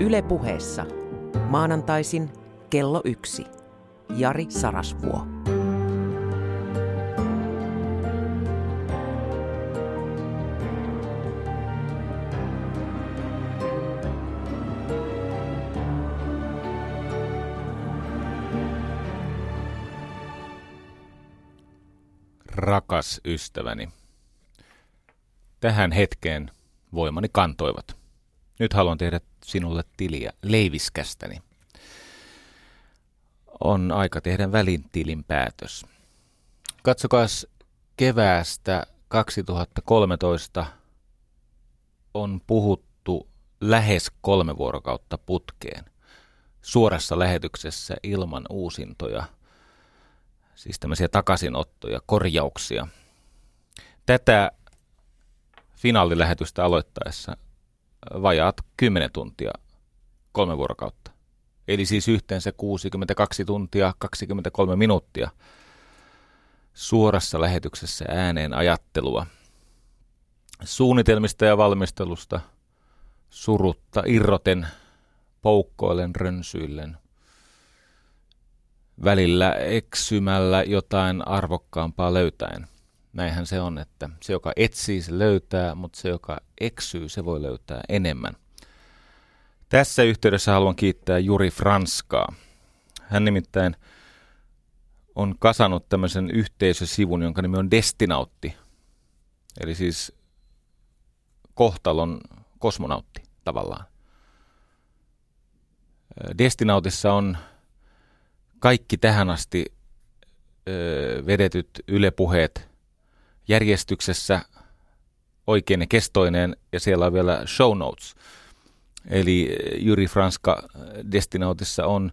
Yle puheessa. Maanantaisin kello yksi. Jari Sarasvuo. Rakas ystäväni, tähän hetkeen voimani kantoivat. Nyt haluan tehdä sinulle tiliä leiviskästäni. On aika tehdä välintilin päätös. Katsokaas keväästä 2013 on puhuttu lähes kolme vuorokautta putkeen suorassa lähetyksessä ilman uusintoja, siis tämmöisiä takaisinottoja, korjauksia. Tätä finaalilähetystä aloittaessa vajaat 10 tuntia kolme vuorokautta. Eli siis yhteensä 62 tuntia 23 minuuttia suorassa lähetyksessä ääneen ajattelua. Suunnitelmista ja valmistelusta surutta irroten, poukkoilen, rönsyillen. Välillä eksymällä jotain arvokkaampaa löytäen – Näinhän se on, että se, joka etsii, se löytää, mutta se, joka eksyy, se voi löytää enemmän. Tässä yhteydessä haluan kiittää Juri Franskaa. Hän nimittäin on kasannut tämmöisen yhteisösivun, jonka nimi on Destinautti. Eli siis kohtalon kosmonautti tavallaan. Destinautissa on kaikki tähän asti vedetyt ylepuheet järjestyksessä oikein kestoinen ja siellä on vielä show notes. Eli Juri Franska Destinautissa on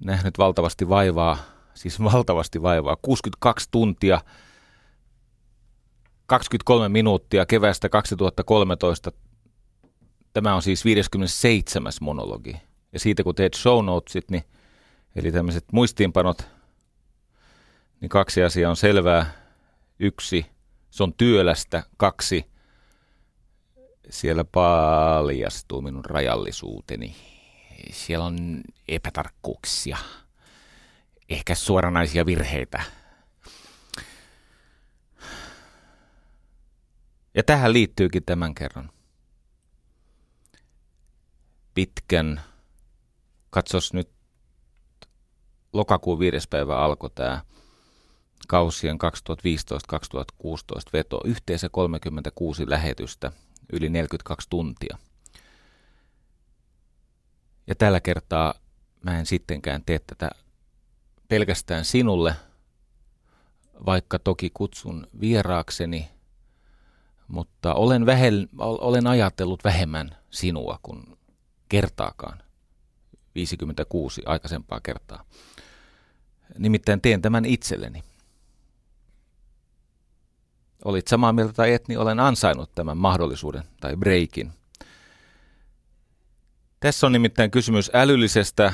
nähnyt valtavasti vaivaa, siis valtavasti vaivaa, 62 tuntia, 23 minuuttia kevästä 2013. Tämä on siis 57. monologi. Ja siitä kun teet show notesit, niin, eli tämmöiset muistiinpanot, niin kaksi asiaa on selvää. Yksi, se on työlästä. Kaksi, siellä paljastuu minun rajallisuuteni. Siellä on epätarkkuuksia, ehkä suoranaisia virheitä. Ja tähän liittyykin tämän kerran. Pitkän, katsos nyt lokakuun viides päivä alkoi tämä kausien 2015-2016 veto, yhteensä 36 lähetystä, yli 42 tuntia. Ja tällä kertaa mä en sittenkään tee tätä pelkästään sinulle, vaikka toki kutsun vieraakseni, mutta olen, vähel, olen ajatellut vähemmän sinua kuin kertaakaan, 56 aikaisempaa kertaa. Nimittäin teen tämän itselleni olit samaa mieltä tai et, niin olen ansainnut tämän mahdollisuuden tai breakin. Tässä on nimittäin kysymys älyllisestä,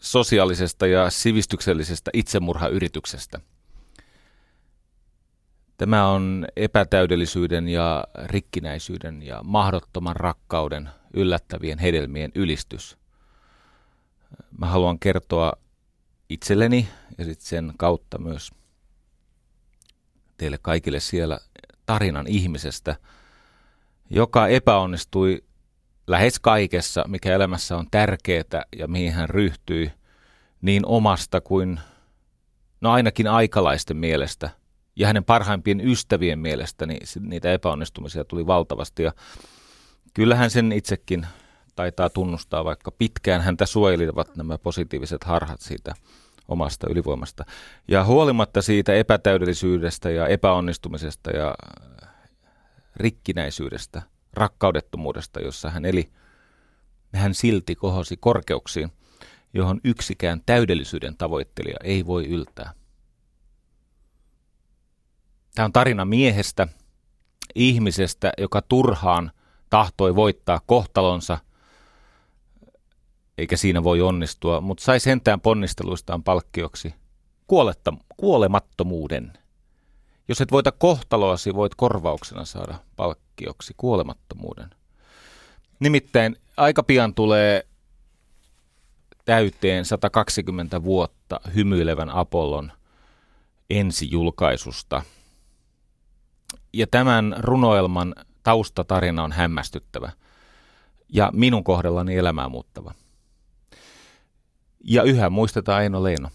sosiaalisesta ja sivistyksellisestä itsemurhayrityksestä. Tämä on epätäydellisyyden ja rikkinäisyyden ja mahdottoman rakkauden yllättävien hedelmien ylistys. Mä haluan kertoa itselleni ja sitten sen kautta myös teille kaikille siellä tarinan ihmisestä, joka epäonnistui lähes kaikessa, mikä elämässä on tärkeää ja mihin hän ryhtyi niin omasta kuin no ainakin aikalaisten mielestä ja hänen parhaimpien ystävien mielestä, niin niitä epäonnistumisia tuli valtavasti. Ja kyllähän sen itsekin taitaa tunnustaa, vaikka pitkään häntä suojelivat nämä positiiviset harhat siitä omasta ylivoimasta. Ja huolimatta siitä epätäydellisyydestä ja epäonnistumisesta ja rikkinäisyydestä, rakkaudettomuudesta, jossa hän eli, hän silti kohosi korkeuksiin, johon yksikään täydellisyyden tavoittelija ei voi yltää. Tämä on tarina miehestä, ihmisestä, joka turhaan tahtoi voittaa kohtalonsa eikä siinä voi onnistua, mutta sai sentään ponnisteluistaan palkkioksi kuoletta, kuolemattomuuden. Jos et voita kohtaloasi, voit korvauksena saada palkkioksi kuolemattomuuden. Nimittäin aika pian tulee täyteen 120 vuotta hymyilevän Apollon ensijulkaisusta. Ja tämän runoelman taustatarina on hämmästyttävä ja minun kohdallani elämää muuttava. Ja yhä muistetaan Eino Leino.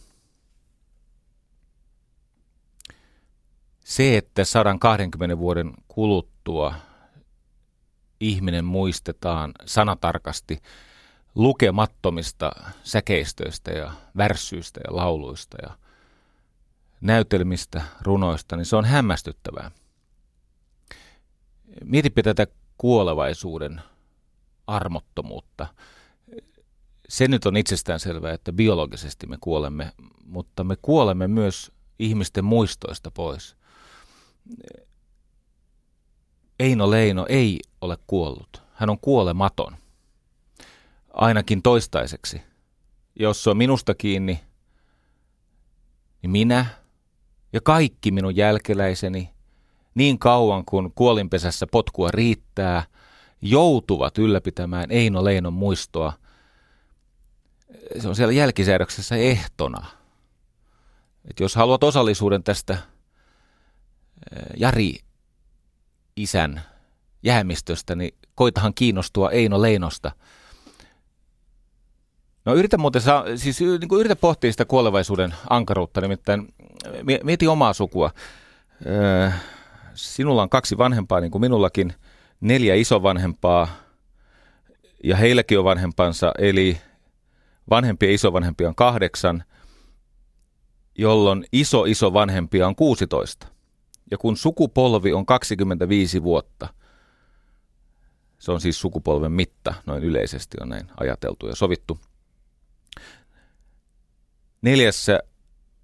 Se, että 120 vuoden kuluttua ihminen muistetaan sanatarkasti lukemattomista säkeistöistä ja värssyistä ja lauluista ja näytelmistä, runoista, niin se on hämmästyttävää. Mietipä tätä kuolevaisuuden armottomuutta. Se nyt on itsestään selvää, että biologisesti me kuolemme, mutta me kuolemme myös ihmisten muistoista pois. Eino Leino ei ole kuollut. Hän on kuolematon. Ainakin toistaiseksi. Jos se on minusta kiinni, niin minä ja kaikki minun jälkeläiseni, niin kauan kuin kuolinpesässä potkua riittää, joutuvat ylläpitämään Eino Leinon muistoa. Se on siellä jälkisäädöksessä ehtona. Et jos haluat osallisuuden tästä Jari isän jäämistöstä, niin koitahan kiinnostua Eino Leinosta. No yritä muuten saa, siis niin yritä pohtia sitä kuolevaisuuden ankaruutta, nimittäin mieti omaa sukua. Sinulla on kaksi vanhempaa, niin kuin minullakin, neljä isovanhempaa, ja heilläkin on vanhempansa, eli vanhempia ja isovanhempia on kahdeksan, jolloin iso iso vanhempia on 16. Ja kun sukupolvi on 25 vuotta, se on siis sukupolven mitta, noin yleisesti on näin ajateltu ja sovittu. Neljässä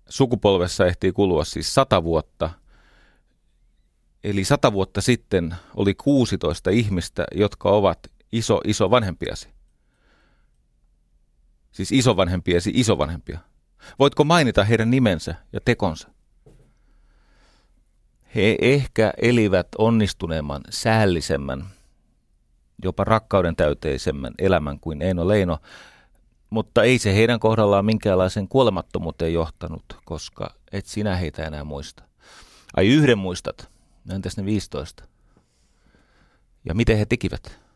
sukupolvessa ehtii kulua siis 100 vuotta, eli 100 vuotta sitten oli 16 ihmistä, jotka ovat iso, iso vanhempiasi. Siis isovanhempiasi isovanhempia. Voitko mainita heidän nimensä ja tekonsa? He ehkä elivät onnistuneemman, säällisemmän, jopa rakkauden täyteisemmän elämän kuin Eino Leino, mutta ei se heidän kohdallaan minkäänlaisen kuolemattomuuteen johtanut, koska et sinä heitä enää muista. Ai yhden muistat, entäs ne 15? Ja miten he tekivät?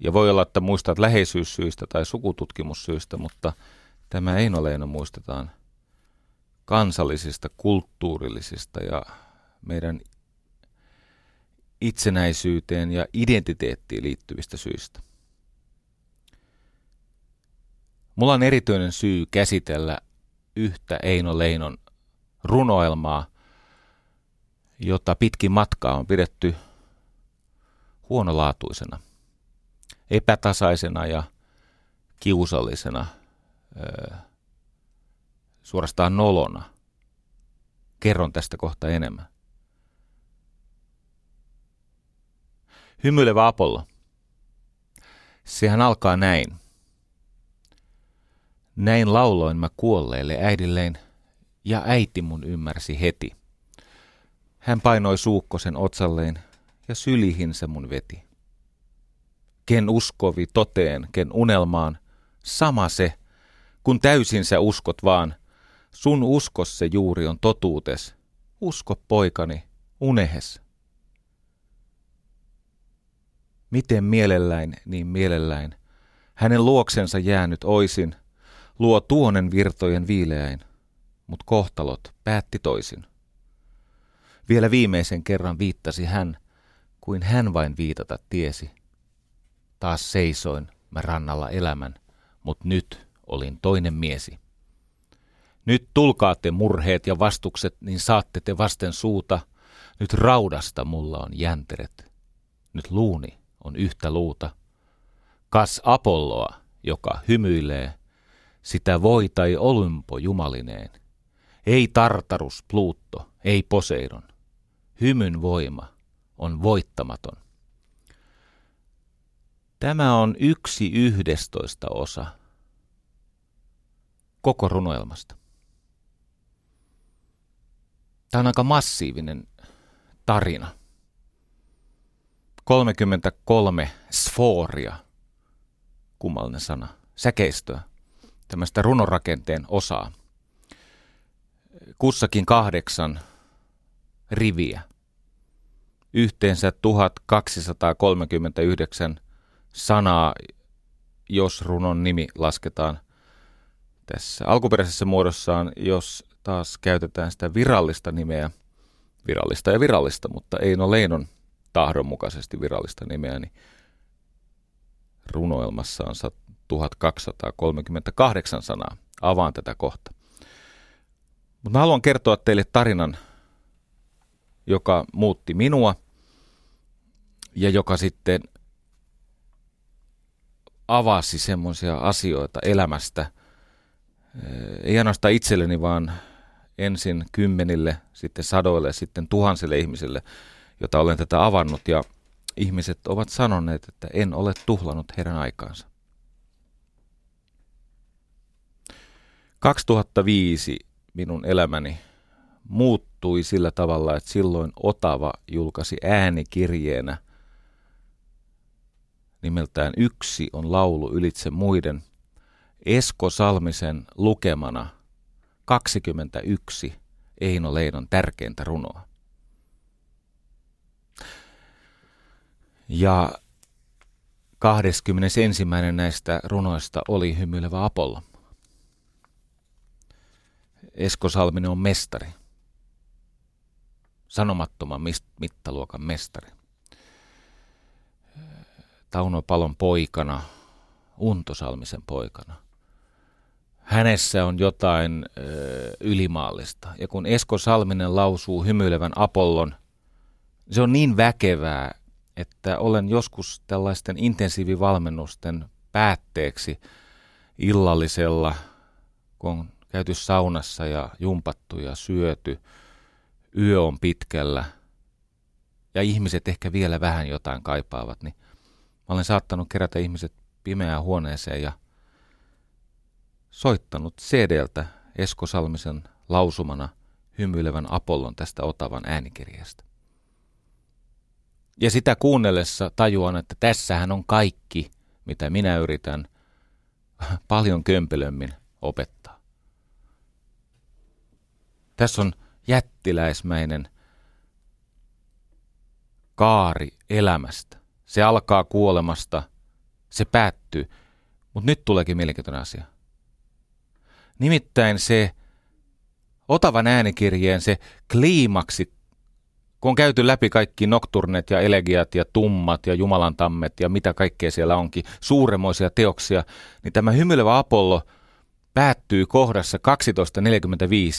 Ja voi olla, että muistat läheisyyssyistä tai sukututkimussyistä, mutta tämä Eino Leino muistetaan kansallisista, kulttuurillisista ja meidän itsenäisyyteen ja identiteettiin liittyvistä syistä. Mulla on erityinen syy käsitellä yhtä Eino Leinon runoelmaa, jota pitkin matkaa on pidetty huonolaatuisena, epätasaisena ja kiusallisena, suorastaan nolona. Kerron tästä kohta enemmän. Hymyilevä Apollo. Sehän alkaa näin. Näin lauloin mä kuolleelle äidilleen, ja äiti mun ymmärsi heti. Hän painoi suukkosen otsalleen, ja sylihin se mun veti. Ken uskovi toteen, ken unelmaan, sama se, kun täysin sä uskot vaan, sun uskos se juuri on totuutes. Usko poikani, unehes. Miten mielelläin, niin mielelläin. Hänen luoksensa jäänyt oisin, luo tuonen virtojen viileäin, mut kohtalot päätti toisin. Vielä viimeisen kerran viittasi hän, kuin hän vain viitata tiesi. Taas seisoin mä rannalla elämän, mut nyt olin toinen miesi. Nyt tulkaatte murheet ja vastukset, niin saatte te vasten suuta. Nyt raudasta mulla on jänteret. Nyt luuni on yhtä luuta. Kas Apolloa, joka hymyilee, sitä voi tai Olympo jumalineen. Ei Tartarus Pluutto, ei Poseidon. Hymyn voima on voittamaton. Tämä on yksi yhdestoista osa koko runoelmasta. Tämä on aika massiivinen tarina. 33 sfooria kummallinen sana, säkeistöä, tämmöistä runorakenteen osaa. Kussakin kahdeksan riviä. Yhteensä 1239 sanaa, jos runon nimi lasketaan tässä alkuperäisessä muodossaan, jos taas käytetään sitä virallista nimeä, virallista ja virallista, mutta Eino Leinon tahdon mukaisesti virallista nimeä, niin runoelmassa on 1238 sanaa. Avaan tätä kohta. Mutta haluan kertoa teille tarinan, joka muutti minua ja joka sitten avasi semmoisia asioita elämästä, ei ainoastaan itselleni, vaan ensin kymmenille, sitten sadoille, sitten tuhansille ihmisille, jota olen tätä avannut. Ja ihmiset ovat sanoneet, että en ole tuhlannut heidän aikaansa. 2005 minun elämäni muuttui sillä tavalla, että silloin Otava julkaisi äänikirjeenä nimeltään Yksi on laulu ylitse muiden Esko Salmisen lukemana 21 Eino Leidon tärkeintä runoa. Ja 21. näistä runoista oli hymyilevä Apollo. Esko Salminen on mestari. Sanomattoman mittaluokan mestari. Tauno Palon poikana, Unto Salmisen poikana. Hänessä on jotain ö, ylimaallista. Ja kun Esko Salminen lausuu hymyilevän Apollon, se on niin väkevää, että olen joskus tällaisten intensiivivalmennusten päätteeksi illallisella, kun on käyty saunassa ja jumpattu ja syöty, yö on pitkällä ja ihmiset ehkä vielä vähän jotain kaipaavat, niin mä olen saattanut kerätä ihmiset pimeään huoneeseen ja soittanut CD-ltä Esko Salmisen lausumana hymyilevän Apollon tästä Otavan äänikirjasta. Ja sitä kuunnellessa tajuan, että tässähän on kaikki, mitä minä yritän paljon kömpelömmin opettaa. Tässä on jättiläismäinen kaari elämästä. Se alkaa kuolemasta, se päättyy. Mutta nyt tuleekin mielenkiintoinen asia. Nimittäin se Otavan äänikirjeen se kliimaksi kun on käyty läpi kaikki nokturnet ja elegiat ja tummat ja jumalantammet ja mitä kaikkea siellä onkin, suuremoisia teoksia, niin tämä hymyilevä Apollo päättyy kohdassa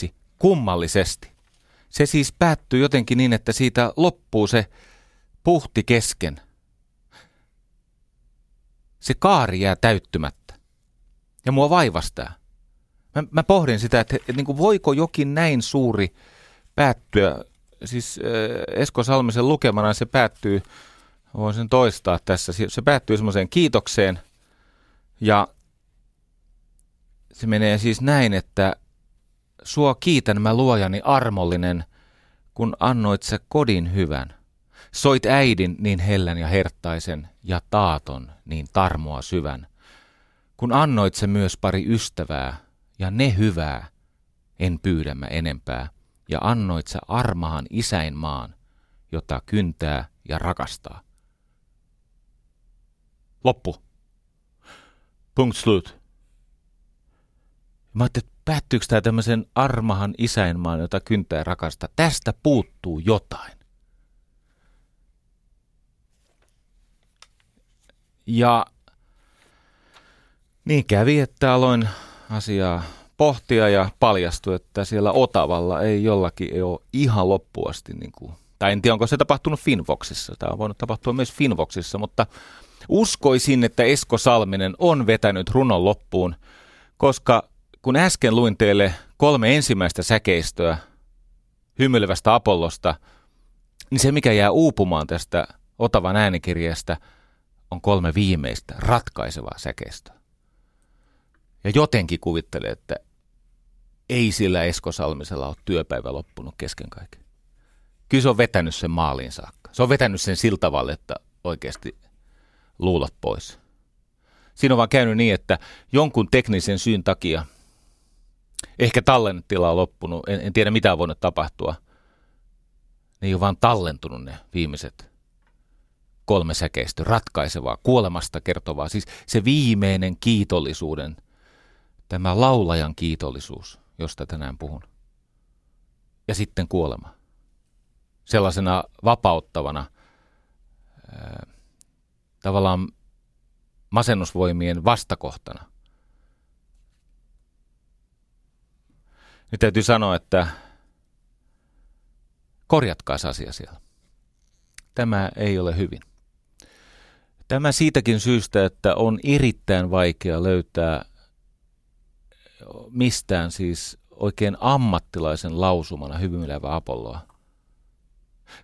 12.45 kummallisesti. Se siis päättyy jotenkin niin, että siitä loppuu se puhti kesken. Se kaari jää täyttymättä. Ja mua vaivastaa. Mä, mä pohdin sitä, että, että niin kuin voiko jokin näin suuri päättyä siis äh, Esko Salmisen lukemana se päättyy, voisin toistaa tässä, se päättyy semmoiseen kiitokseen ja se menee siis näin, että sua kiitän mä luojani armollinen, kun annoit sä kodin hyvän. Soit äidin niin hellän ja herttaisen ja taaton niin tarmoa syvän. Kun annoit se myös pari ystävää ja ne hyvää, en pyydä mä enempää ja annoit sä armahan isäinmaan, jota kyntää ja rakastaa. Loppu. Punkt slut. Mä ajattelin, että päättyykö tämä tämmöisen armahan isäinmaan, jota kyntää ja rakastaa. Tästä puuttuu jotain. Ja niin kävi, että aloin asiaa pohtia ja paljastui, että siellä Otavalla ei jollakin ei ole ihan loppuasti, niin kuin, tai en tiedä onko se tapahtunut Finvoxissa, tämä on voinut tapahtua myös Finvoxissa, mutta uskoisin, että Esko Salminen on vetänyt runon loppuun, koska kun äsken luin teille kolme ensimmäistä säkeistöä hymyilevästä Apollosta, niin se mikä jää uupumaan tästä Otavan äänikirjasta on kolme viimeistä ratkaisevaa säkeistöä. Ja jotenkin kuvittelee, että ei sillä Esko Salmisella ole työpäivä loppunut kesken kaiken. Kyllä se on vetänyt sen maaliin saakka. Se on vetänyt sen sillä tavalla, että oikeasti luulot pois. Siinä on vaan käynyt niin, että jonkun teknisen syyn takia, ehkä tallennetila on loppunut, en, en tiedä mitä on voinut tapahtua, ne ei ole vaan tallentunut ne viimeiset kolme säkeistö, ratkaisevaa, kuolemasta kertovaa. Siis se viimeinen kiitollisuuden, tämä laulajan kiitollisuus, josta tänään puhun. Ja sitten kuolema. Sellaisena vapauttavana, tavallaan masennusvoimien vastakohtana. Nyt täytyy sanoa, että korjatkaa asia siellä. Tämä ei ole hyvin. Tämä siitäkin syystä, että on erittäin vaikea löytää mistään siis oikein ammattilaisen lausumana hyvymilevää Apolloa.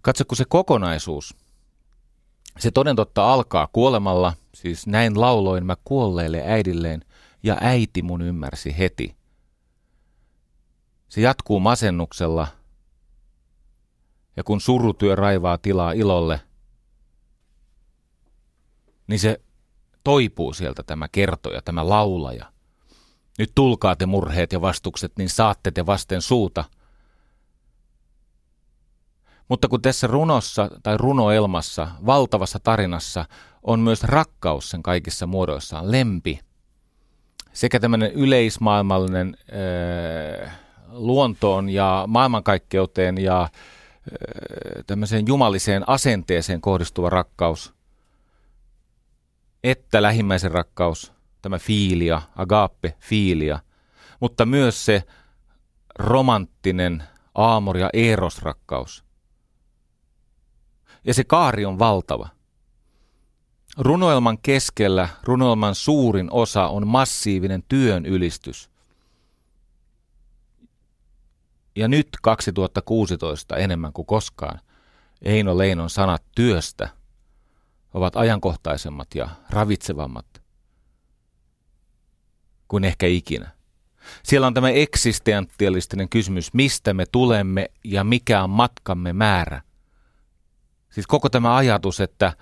Katso, kun se kokonaisuus, se toden totta alkaa kuolemalla, siis näin lauloin mä kuolleelle äidilleen, ja äiti mun ymmärsi heti. Se jatkuu masennuksella, ja kun surutyö raivaa tilaa ilolle – niin se toipuu sieltä tämä kertoja, tämä laulaja. Nyt tulkaa te murheet ja vastukset, niin saatte te vasten suuta. Mutta kun tässä runossa tai runoelmassa, valtavassa tarinassa, on myös rakkaus sen kaikissa muodoissaan, lempi, sekä tämmöinen yleismaailmallinen äh, luontoon ja maailmankaikkeuteen ja äh, tämmöiseen jumaliseen asenteeseen kohdistuva rakkaus – että lähimmäisen rakkaus, tämä fiilia, agape, fiilia, mutta myös se romanttinen aamor- ja erosrakkaus. Ja se kaari on valtava. Runoelman keskellä runoelman suurin osa on massiivinen työn ylistys. Ja nyt 2016 enemmän kuin koskaan Eino Leinon sanat työstä – ovat ajankohtaisemmat ja ravitsevammat kuin ehkä ikinä. Siellä on tämä eksistentialistinen kysymys, mistä me tulemme ja mikä on matkamme määrä. Siis koko tämä ajatus, että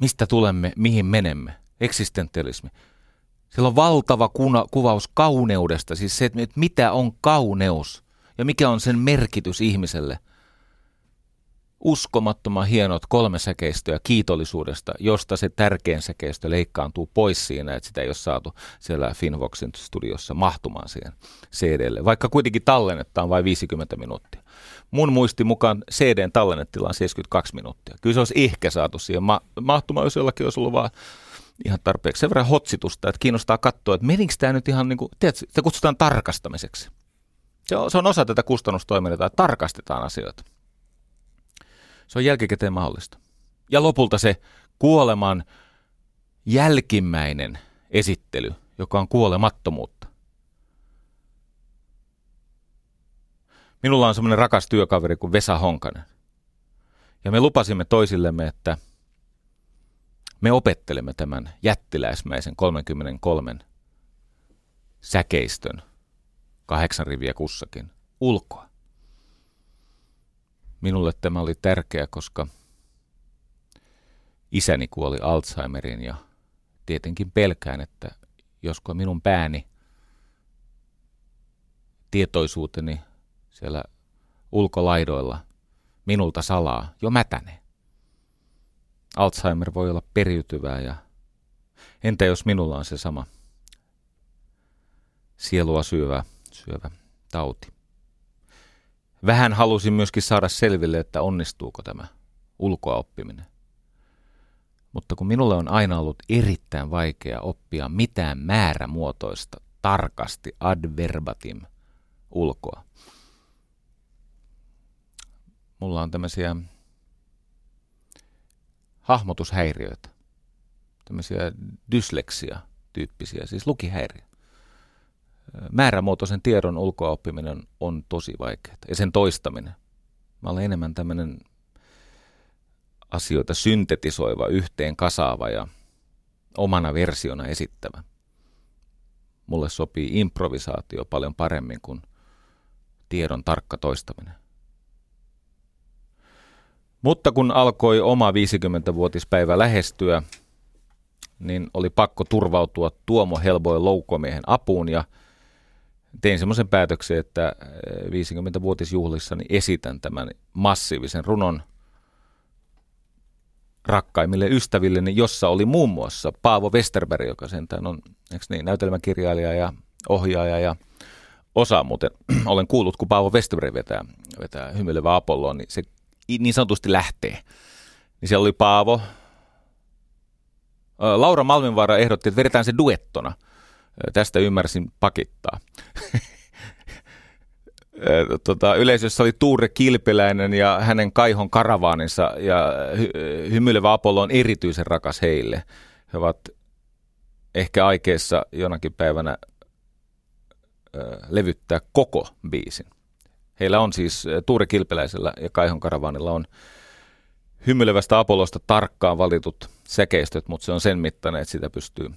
mistä tulemme, mihin menemme, eksistentialismi. Siellä on valtava kuna, kuvaus kauneudesta, siis se, että mitä on kauneus ja mikä on sen merkitys ihmiselle – uskomattoman hienot kolme säkeistöä kiitollisuudesta, josta se tärkein säkeistö leikkaantuu pois siinä, että sitä ei ole saatu siellä Finvoxin studiossa mahtumaan siihen CDlle, vaikka kuitenkin tallennetta on vain 50 minuuttia. Mun muisti mukaan CDn tallennetila on 72 minuuttia. Kyllä se olisi ehkä saatu siihen ma- mahtumaan, jos jollakin olisi ollut vaan ihan tarpeeksi sen verran hotsitusta, että kiinnostaa katsoa, että menikö tämä nyt ihan niin kuin, tiedätkö, sitä kutsutaan tarkastamiseksi. Se on, se on osa tätä kustannustoimintaa, että tarkastetaan asioita. Se on jälkikäteen mahdollista. Ja lopulta se kuoleman jälkimmäinen esittely, joka on kuolemattomuutta. Minulla on semmoinen rakas työkaveri kuin Vesa Honkanen. Ja me lupasimme toisillemme, että me opettelemme tämän jättiläismäisen 33 säkeistön, kahdeksan riviä kussakin, ulkoa. Minulle tämä oli tärkeä, koska isäni kuoli Alzheimerin ja tietenkin pelkään, että josko minun pääni, tietoisuuteni siellä ulkolaidoilla minulta salaa jo mätänee. Alzheimer voi olla periytyvää ja entä jos minulla on se sama sielua syövä, syövä tauti. Vähän halusin myöskin saada selville, että onnistuuko tämä ulkoa-oppiminen. Mutta kun minulle on aina ollut erittäin vaikea oppia mitään määrämuotoista, tarkasti adverbatim ulkoa. Mulla on tämmöisiä hahmotushäiriöitä, tämmöisiä dysleksia-tyyppisiä, siis lukihäiriö määrämuotoisen tiedon ulkoa-oppiminen on tosi vaikeaa ja sen toistaminen. Mä olen enemmän tämmöinen asioita syntetisoiva, yhteen kasaava ja omana versiona esittävä. Mulle sopii improvisaatio paljon paremmin kuin tiedon tarkka toistaminen. Mutta kun alkoi oma 50-vuotispäivä lähestyä, niin oli pakko turvautua Tuomo Helboin loukkomiehen apuun ja tein semmoisen päätöksen, että 50-vuotisjuhlissani esitän tämän massiivisen runon rakkaimmille ystävilleni, jossa oli muun muassa Paavo Westerberg, joka sentään on niin, näytelmäkirjailija ja ohjaaja ja osa muuten, olen kuullut, kun Paavo Westerberg vetää, vetää hymyilevä Apolloa, niin se niin sanotusti lähtee. Niin siellä oli Paavo. Laura Malminvaara ehdotti, että vedetään se duettona. Tästä ymmärsin pakittaa. tota, yleisössä oli Tuure Kilpeläinen ja hänen Kaihon karavaaninsa ja hy- hymyilevä Apollo on erityisen rakas heille. He ovat ehkä aikeissa jonakin päivänä levyttää koko biisin. Heillä on siis Tuure Kilpeläisellä ja Kaihon karavaanilla on hymyilevästä Apollosta tarkkaan valitut säkeistöt, mutta se on sen mittainen, että sitä pystyy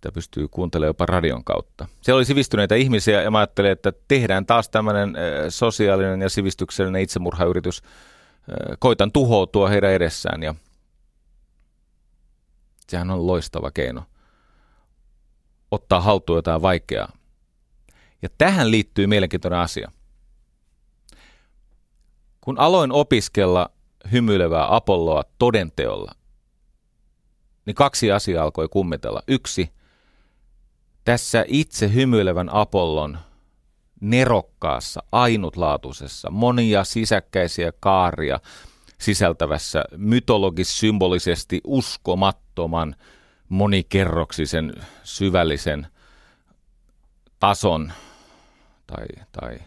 sitä pystyy kuuntelemaan jopa radion kautta. Siellä oli sivistyneitä ihmisiä ja mä ajattelin, että tehdään taas tämmöinen sosiaalinen ja sivistyksellinen itsemurhayritys. Koitan tuhoutua heidän edessään ja sehän on loistava keino ottaa haltuun jotain vaikeaa. Ja tähän liittyy mielenkiintoinen asia. Kun aloin opiskella hymyilevää Apolloa todenteolla, niin kaksi asiaa alkoi kummitella. Yksi, tässä itse hymyilevän Apollon nerokkaassa, ainutlaatuisessa, monia sisäkkäisiä kaaria sisältävässä, mytologis-symbolisesti uskomattoman, monikerroksisen, syvällisen tason tai, tai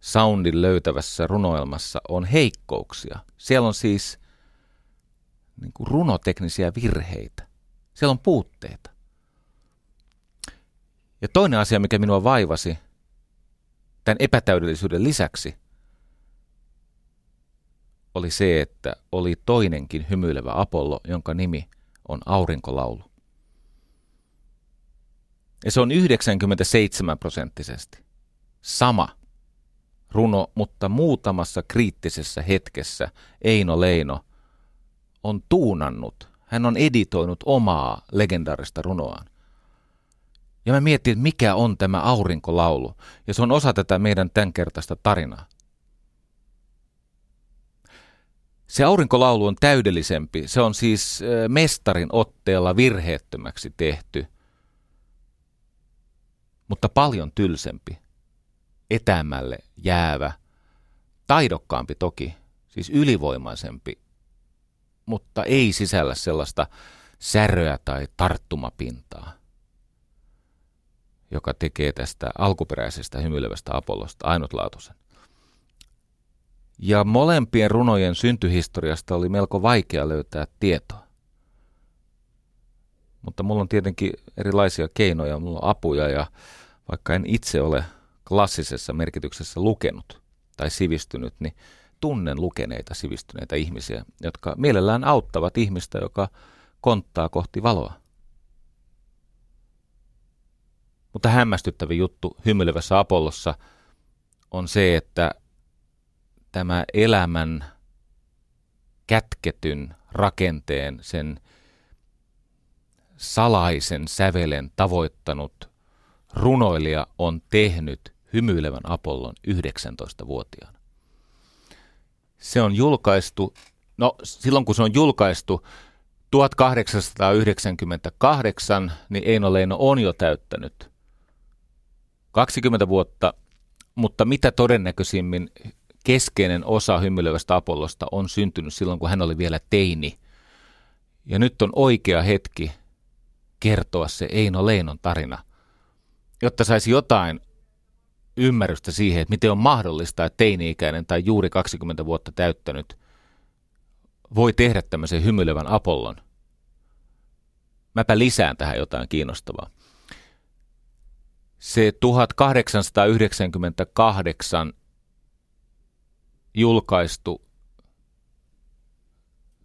soundin löytävässä runoelmassa on heikkouksia. Siellä on siis niin kuin runoteknisiä virheitä. Siellä on puutteita. Ja toinen asia, mikä minua vaivasi tämän epätäydellisyyden lisäksi, oli se, että oli toinenkin hymyilevä Apollo, jonka nimi on Aurinkolaulu. Ja se on 97 prosenttisesti sama runo, mutta muutamassa kriittisessä hetkessä Eino Leino on tuunannut, hän on editoinut omaa legendaarista runoaan. Ja mä mietin, että mikä on tämä aurinkolaulu. Ja se on osa tätä meidän tämänkertaista tarinaa. Se aurinkolaulu on täydellisempi. Se on siis mestarin otteella virheettömäksi tehty, mutta paljon tylsempi, etämälle jäävä, taidokkaampi toki, siis ylivoimaisempi, mutta ei sisällä sellaista säröä tai tarttumapintaa joka tekee tästä alkuperäisestä hymyilevästä Apollosta ainutlaatuisen. Ja molempien runojen syntyhistoriasta oli melko vaikea löytää tietoa. Mutta mulla on tietenkin erilaisia keinoja, mulla on apuja ja vaikka en itse ole klassisessa merkityksessä lukenut tai sivistynyt, niin tunnen lukeneita sivistyneitä ihmisiä, jotka mielellään auttavat ihmistä, joka konttaa kohti valoa. Mutta hämmästyttävä juttu hymyilevässä Apollossa on se, että tämä elämän kätketyn rakenteen, sen salaisen sävelen tavoittanut runoilija on tehnyt hymyilevän Apollon 19-vuotiaana. Se on julkaistu, no silloin kun se on julkaistu 1898, niin Eino Leino on jo täyttänyt 20 vuotta, mutta mitä todennäköisimmin keskeinen osa hymyilevästä Apollosta on syntynyt silloin, kun hän oli vielä teini. Ja nyt on oikea hetki kertoa se Eino Leinon tarina, jotta saisi jotain ymmärrystä siihen, että miten on mahdollista, että teini-ikäinen tai juuri 20 vuotta täyttänyt voi tehdä tämmöisen hymyilevän Apollon. Mäpä lisään tähän jotain kiinnostavaa se 1898 julkaistu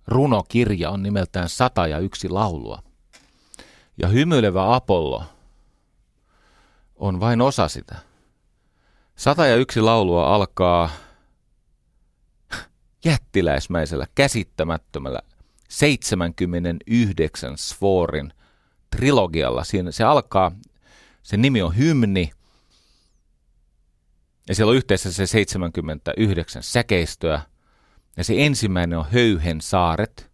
runokirja on nimeltään Sata ja yksi laulua. Ja hymyilevä Apollo on vain osa sitä. Sata ja yksi laulua alkaa jättiläismäisellä, käsittämättömällä, 79 Svorin trilogialla. Siinä se alkaa, sen nimi on Hymni, ja siellä on yhteensä se 79 säkeistöä. Ja se ensimmäinen on Höyhen saaret.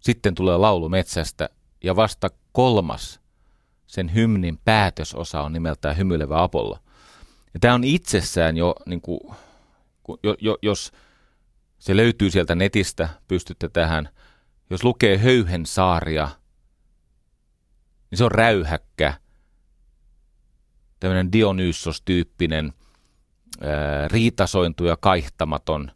Sitten tulee laulu metsästä. Ja vasta kolmas, sen hymnin päätösosa on nimeltään Hymyilevä Apollo. Ja tämä on itsessään jo, niin kuin, jo, jo, jos se löytyy sieltä netistä, pystytte tähän. Jos lukee Höyhen saaria, niin se on räyhäkkä, tämmöinen Dionysos-tyyppinen – riitasointu ja kaihtamaton,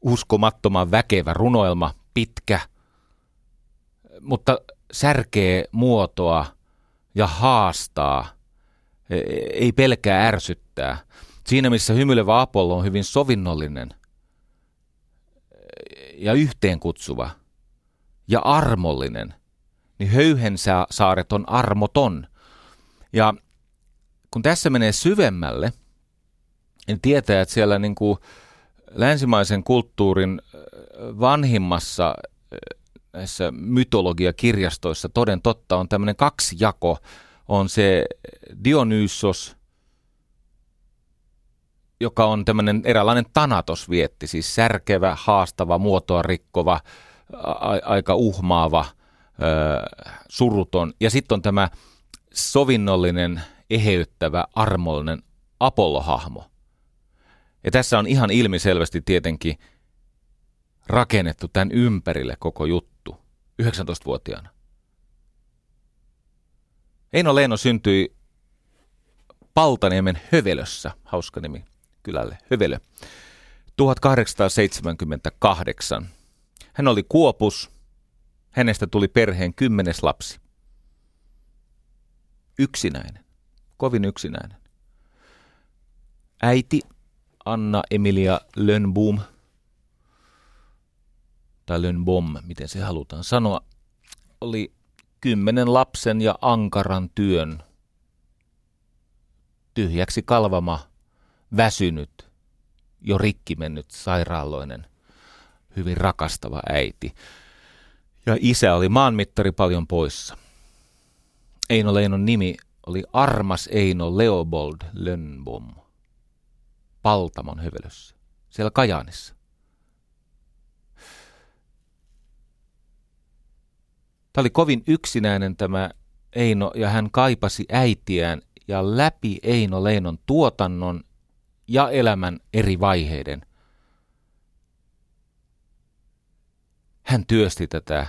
uskomattoman väkevä runoelma, pitkä, mutta särkee muotoa ja haastaa, e, ei pelkää ärsyttää. Siinä missä hymyilevä Apollo on hyvin sovinnollinen ja yhteenkutsuva ja armollinen, niin höyhensä saaret on armoton – ja kun tässä menee syvemmälle, niin tietää, että siellä niin kuin länsimaisen kulttuurin vanhimmassa näissä mytologiakirjastoissa toden totta on tämmöinen kaksi jako. On se Dionysos, joka on tämmöinen eräänlainen tanatos vietti, siis särkevä, haastava, muotoa rikkova, a- aika uhmaava, suruton. Ja sitten on tämä sovinnollinen, eheyttävä, armollinen Apollo-hahmo. Ja tässä on ihan ilmiselvästi tietenkin rakennettu tämän ympärille koko juttu 19-vuotiaana. Eino Leeno syntyi Paltaniemen Hövelössä, hauska nimi kylälle, Hövelö, 1878. Hän oli kuopus, hänestä tuli perheen kymmenes lapsi yksinäinen, kovin yksinäinen. Äiti Anna Emilia Lönnboom, tai Lönnbom, miten se halutaan sanoa, oli kymmenen lapsen ja ankaran työn tyhjäksi kalvama, väsynyt, jo rikki mennyt sairaaloinen, hyvin rakastava äiti. Ja isä oli maanmittari paljon poissa – Eino Leinon nimi oli Armas Eino Leopold Lönnbom. Paltamon hövelössä, siellä Kajaanissa. Tämä oli kovin yksinäinen tämä Eino ja hän kaipasi äitiään ja läpi Eino Leinon tuotannon ja elämän eri vaiheiden. Hän työsti tätä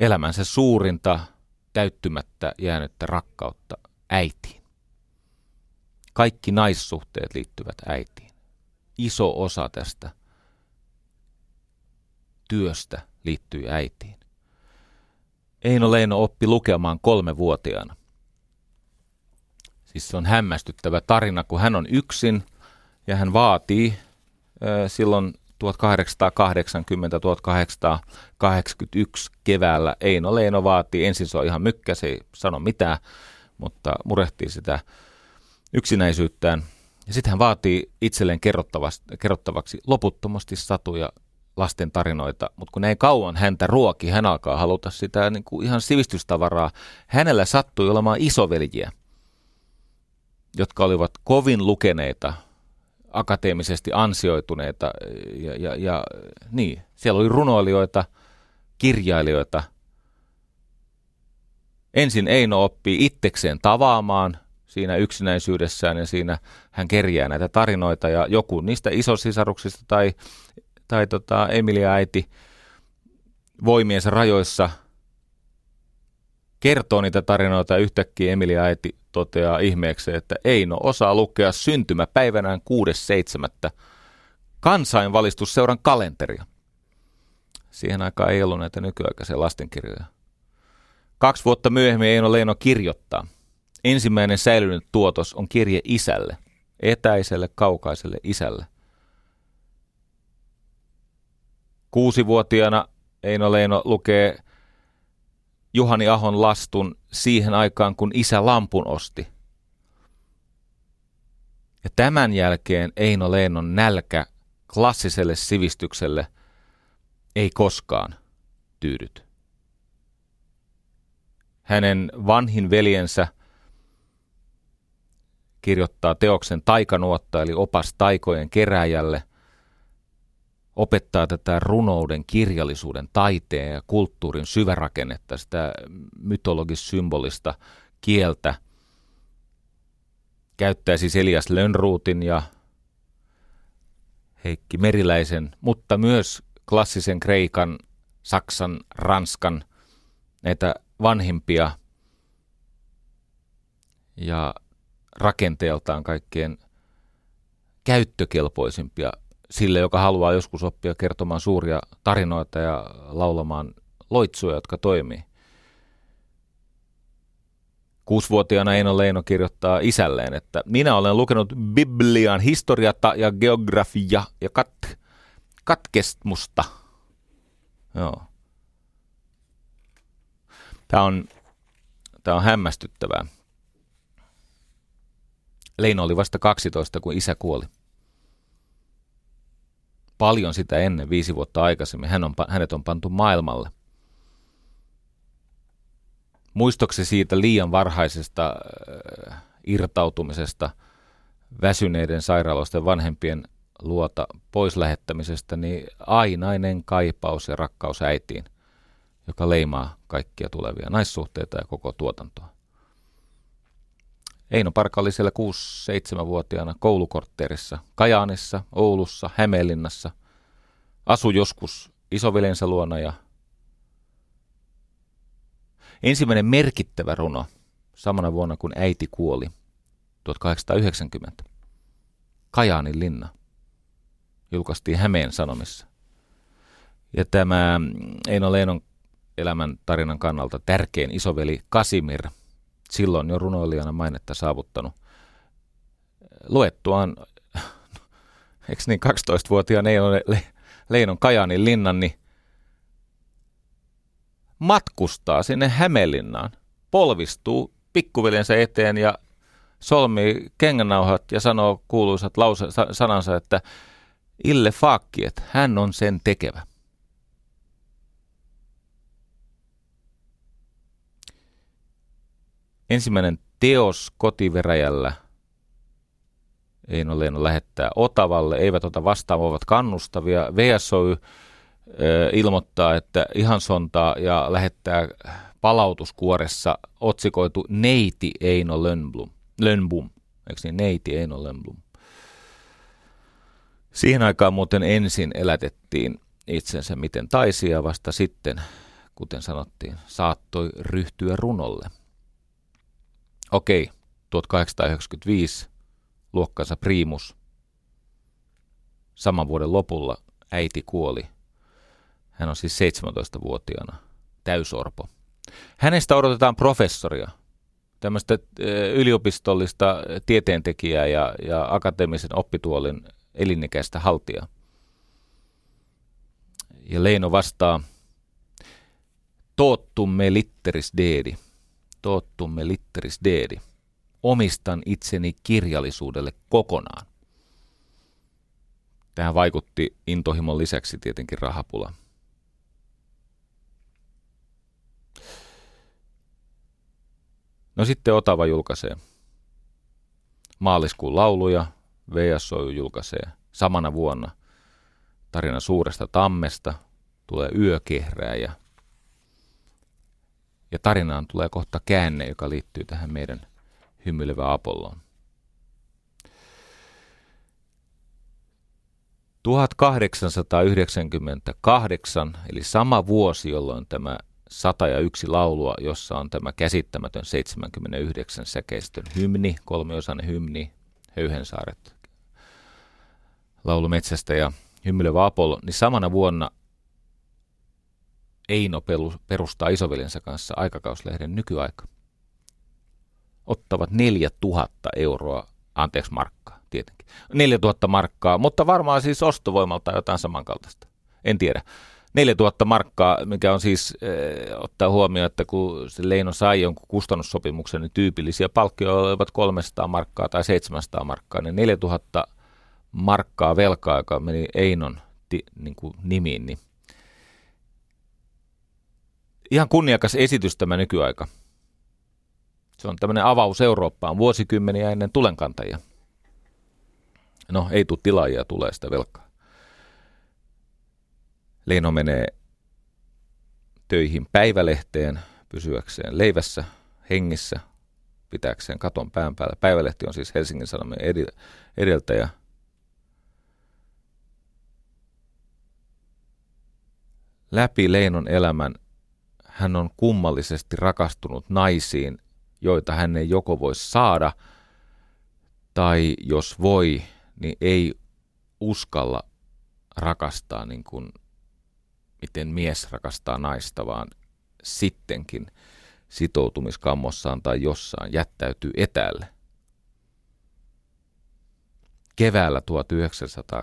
elämänsä suurinta täyttymättä jäänyttä rakkautta äitiin. Kaikki naissuhteet liittyvät äitiin. Iso osa tästä työstä liittyy äitiin. Eino Leino oppi lukemaan kolmevuotiaana. Siis se on hämmästyttävä tarina, kun hän on yksin ja hän vaatii silloin 1880-1881 keväällä Eino Leino vaatii, ensin se on ihan mykkä, se ei sano mitään, mutta murehtii sitä yksinäisyyttään. Ja sitten hän vaatii itselleen kerrottavaksi loputtomasti satuja lasten tarinoita, mutta kun näin kauan häntä ruoki, hän alkaa haluta sitä niin kuin ihan sivistystavaraa. Hänellä sattui olemaan isoveljiä, jotka olivat kovin lukeneita akateemisesti ansioituneita ja, ja, ja niin, siellä oli runoilijoita, kirjailijoita. Ensin Eino oppii itsekseen tavaamaan siinä yksinäisyydessään ja siinä hän kerjää näitä tarinoita ja joku niistä isosisaruksista tai, tai tota Emilia äiti voimiensa rajoissa kertoo niitä tarinoita ja yhtäkkiä Emilia äiti toteaa ihmeeksi, että Eino osaa lukea syntymäpäivänään 6.7. kansainvalistusseuran kalenteria. Siihen aikaan ei ollut näitä nykyaikaisia lastenkirjoja. Kaksi vuotta myöhemmin Eino Leino kirjoittaa. Ensimmäinen säilynyt tuotos on kirje isälle, etäiselle, kaukaiselle isälle. Kuusivuotiaana Eino Leino lukee Juhani Ahon lastun siihen aikaan, kun isä lampun osti. Ja tämän jälkeen Eino Leenon nälkä klassiselle sivistykselle ei koskaan tyydyt. Hänen vanhin veljensä kirjoittaa teoksen taikanuotta eli opas taikojen keräjälle, opettaa tätä runouden, kirjallisuuden, taiteen ja kulttuurin syvärakennetta, sitä mytologis-symbolista kieltä. Käyttää siis Elias Lönnruutin ja Heikki Meriläisen, mutta myös klassisen Kreikan, Saksan, Ranskan, näitä vanhimpia ja rakenteeltaan kaikkein käyttökelpoisimpia sille, joka haluaa joskus oppia kertomaan suuria tarinoita ja laulamaan loitsuja, jotka toimii. Kuusivuotiaana Eino Leino kirjoittaa isälleen, että minä olen lukenut Biblian historiata ja geografia ja kat- katkestmusta. Joo. Tämä on, tämä on hämmästyttävää. Leino oli vasta 12, kun isä kuoli. Paljon sitä ennen, viisi vuotta aikaisemmin, hän on, hänet on pantu maailmalle. Muistoksi siitä liian varhaisesta äh, irtautumisesta väsyneiden sairaaloisten vanhempien luota pois lähettämisestä, niin ainainen kaipaus ja rakkaus äitiin, joka leimaa kaikkia tulevia naissuhteita ja koko tuotantoa. Eino Parka oli siellä 6-7-vuotiaana koulukortteerissa Kajaanissa, Oulussa, Hämeenlinnassa. Asui joskus isoveljensä luona ja ensimmäinen merkittävä runo samana vuonna kun äiti kuoli 1890. Kajaanin linna julkaistiin Hämeen Sanomissa. Ja tämä Eino Leinon elämän tarinan kannalta tärkein isoveli Kasimir – silloin jo runoilijana mainetta saavuttanut. Luettuaan, eikö niin 12-vuotiaan Leinon Kajaanin linnan, niin matkustaa sinne Hämeenlinnaan, polvistuu pikkuveljensä eteen ja solmii kengänauhat ja sanoo kuuluisat lause, sanansa, että Ille Faakki, että hän on sen tekevä. Ensimmäinen teos kotiveräjällä Eino Leino lähettää Otavalle, eivät ota vastaan, ovat kannustavia. VSOY ilmoittaa, että ihan sontaa ja lähettää palautuskuoressa otsikoitu Neiti Eino Lönnblom. Lönnblom. Eikö niin? Neiti Eino Lönnblom. Siihen aikaan muuten ensin elätettiin itsensä miten taisia, vasta sitten, kuten sanottiin, saattoi ryhtyä runolle – Okei, 1895 luokkansa priimus. Saman vuoden lopulla äiti kuoli. Hän on siis 17-vuotiaana, täysorpo. Hänestä odotetaan professoria, tämmöistä yliopistollista tieteentekijää ja, ja akateemisen oppituolin elinikäistä haltijaa. Ja Leino vastaa, toottumme litteris deedi – tottumme litteris deedi. Omistan itseni kirjallisuudelle kokonaan. Tähän vaikutti intohimon lisäksi tietenkin rahapula. No sitten Otava julkaisee maaliskuun lauluja, VSO julkaisee samana vuonna tarina suuresta tammesta, tulee yökehrääjä, ja tarinaan tulee kohta käänne, joka liittyy tähän meidän hymyilevä Apolloon. 1898, eli sama vuosi, jolloin tämä 101 laulua, jossa on tämä käsittämätön 79 säkeistön hymni, kolmiosainen hymni, Höyhensaaret, laulumetsästä ja hymyilevä Apollo, niin samana vuonna Eino perustaa isoveljensä kanssa aikakauslehden nykyaika. Ottavat 4000 euroa, anteeksi markkaa tietenkin, 4000 markkaa, mutta varmaan siis ostovoimalta jotain samankaltaista. En tiedä. 4000 markkaa, mikä on siis, äh, ottaa huomioon, että kun se Leino sai jonkun kustannussopimuksen, niin tyypillisiä palkkioita olivat 300 markkaa tai 700 markkaa, niin 4000 markkaa velkaa, joka meni Einon ti, niin kuin nimiin, niin ihan kunniakas esitys tämä nykyaika. Se on tämmöinen avaus Eurooppaan vuosikymmeniä ennen tulenkantajia. No, ei tule tilaajia, tulee sitä velkaa. Leino menee töihin päivälehteen pysyäkseen leivässä, hengissä, pitääkseen katon pään päällä. Päivälehti on siis Helsingin Sanomien edeltäjä. Läpi Leinon elämän hän on kummallisesti rakastunut naisiin, joita hän ei joko voi saada, tai jos voi, niin ei uskalla rakastaa niin kuin miten mies rakastaa naista, vaan sittenkin sitoutumiskammossaan tai jossain jättäytyy etäälle. Keväällä 1900,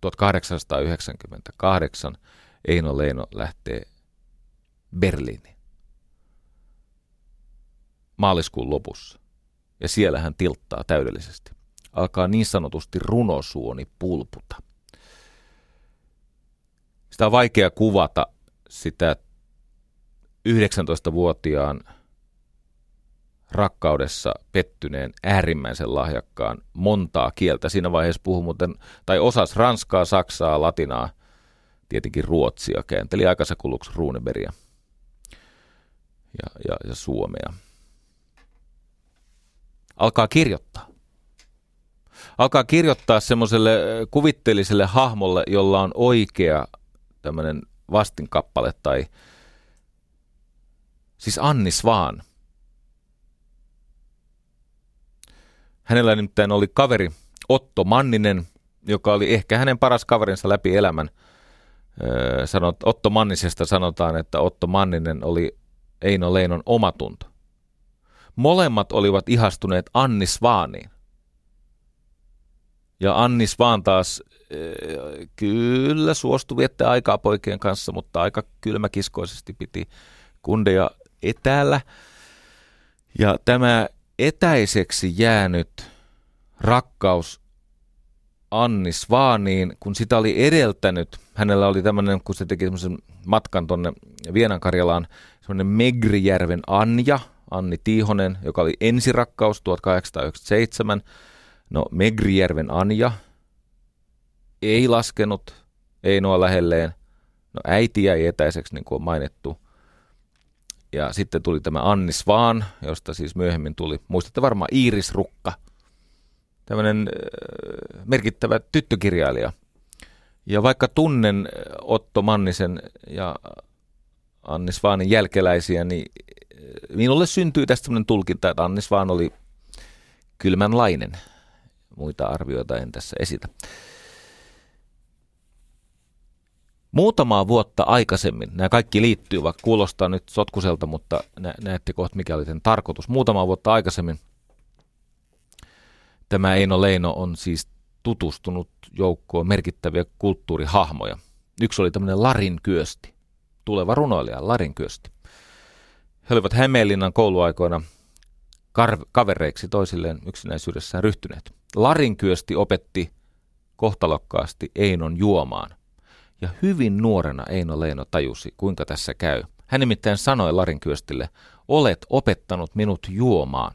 1898 Eino Leino lähtee Berliiniin. Maaliskuun lopussa. Ja siellä hän tilttaa täydellisesti. Alkaa niin sanotusti runosuoni pulputa. Sitä on vaikea kuvata sitä 19-vuotiaan rakkaudessa pettyneen äärimmäisen lahjakkaan montaa kieltä. Siinä vaiheessa puhui muuten, tai osas ranskaa, saksaa, latinaa, tietenkin ruotsia, käänteli aikansa kuluksi Runeberia ja, ja, ja suomea. Alkaa kirjoittaa. Alkaa kirjoittaa semmoiselle kuvitteelliselle hahmolle, jolla on oikea tämmöinen vastinkappale tai siis Annis vaan. Hänellä nimittäin oli kaveri Otto Manninen, joka oli ehkä hänen paras kaverinsa läpi elämän. sanot, Otto Mannisesta sanotaan, että Otto Manninen oli Eino Leinon omatunto. Molemmat olivat ihastuneet Annis Vaaniin. Ja Annis vaan taas kyllä suostui viettää aikaa poikien kanssa, mutta aika kylmäkiskoisesti piti kundeja etäällä. Ja tämä etäiseksi jäänyt rakkaus Annis Vaaniin, kun sitä oli edeltänyt, hänellä oli tämmöinen, kun se teki semmoisen matkan tuonne Vienan Karjalaan, semmoinen Megrijärven Anja, Anni Tiihonen, joka oli ensirakkaus 1897. No Megrijärven Anja, ei laskenut Einoa lähelleen. No äiti jäi etäiseksi, niin kuin on mainittu. Ja sitten tuli tämä Annis Vaan, josta siis myöhemmin tuli, muistatte varmaan Iiris Rukka, tämmöinen äh, merkittävä tyttökirjailija. Ja vaikka tunnen Otto Mannisen ja Annis Vaanin jälkeläisiä, niin äh, minulle syntyy tästä sellainen tulkinta, että Annis Vaan oli kylmänlainen. Muita arvioita en tässä esitä. Muutamaa vuotta aikaisemmin, nämä kaikki liittyy, vaikka kuulostaa nyt sotkuselta, mutta nä- näette kohta mikä oli sen tarkoitus. Muutamaa vuotta aikaisemmin tämä Eino Leino on siis tutustunut joukkoon merkittäviä kulttuurihahmoja. Yksi oli tämmöinen Larin Kyösti, tuleva runoilija Larin Kyösti. He olivat Hämeenlinnan kouluaikoina kar- kavereiksi toisilleen yksinäisyydessään ryhtyneet. Larin Kyösti opetti kohtalokkaasti Einon juomaan. Ja hyvin nuorena Eino Leino tajusi, kuinka tässä käy. Hän nimittäin sanoi Larinkyöstille, olet opettanut minut juomaan.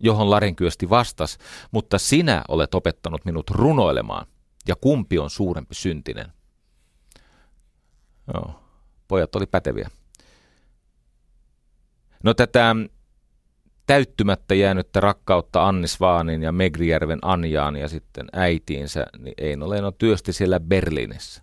Johon Larinkyösti vastasi, mutta sinä olet opettanut minut runoilemaan. Ja kumpi on suurempi syntinen? Joo, pojat oli päteviä. No tätä täyttymättä jäänyttä rakkautta Annis Vaanin ja Megrijärven Anjaan ja sitten äitiinsä, niin Eino Leino työsti siellä Berliinissä.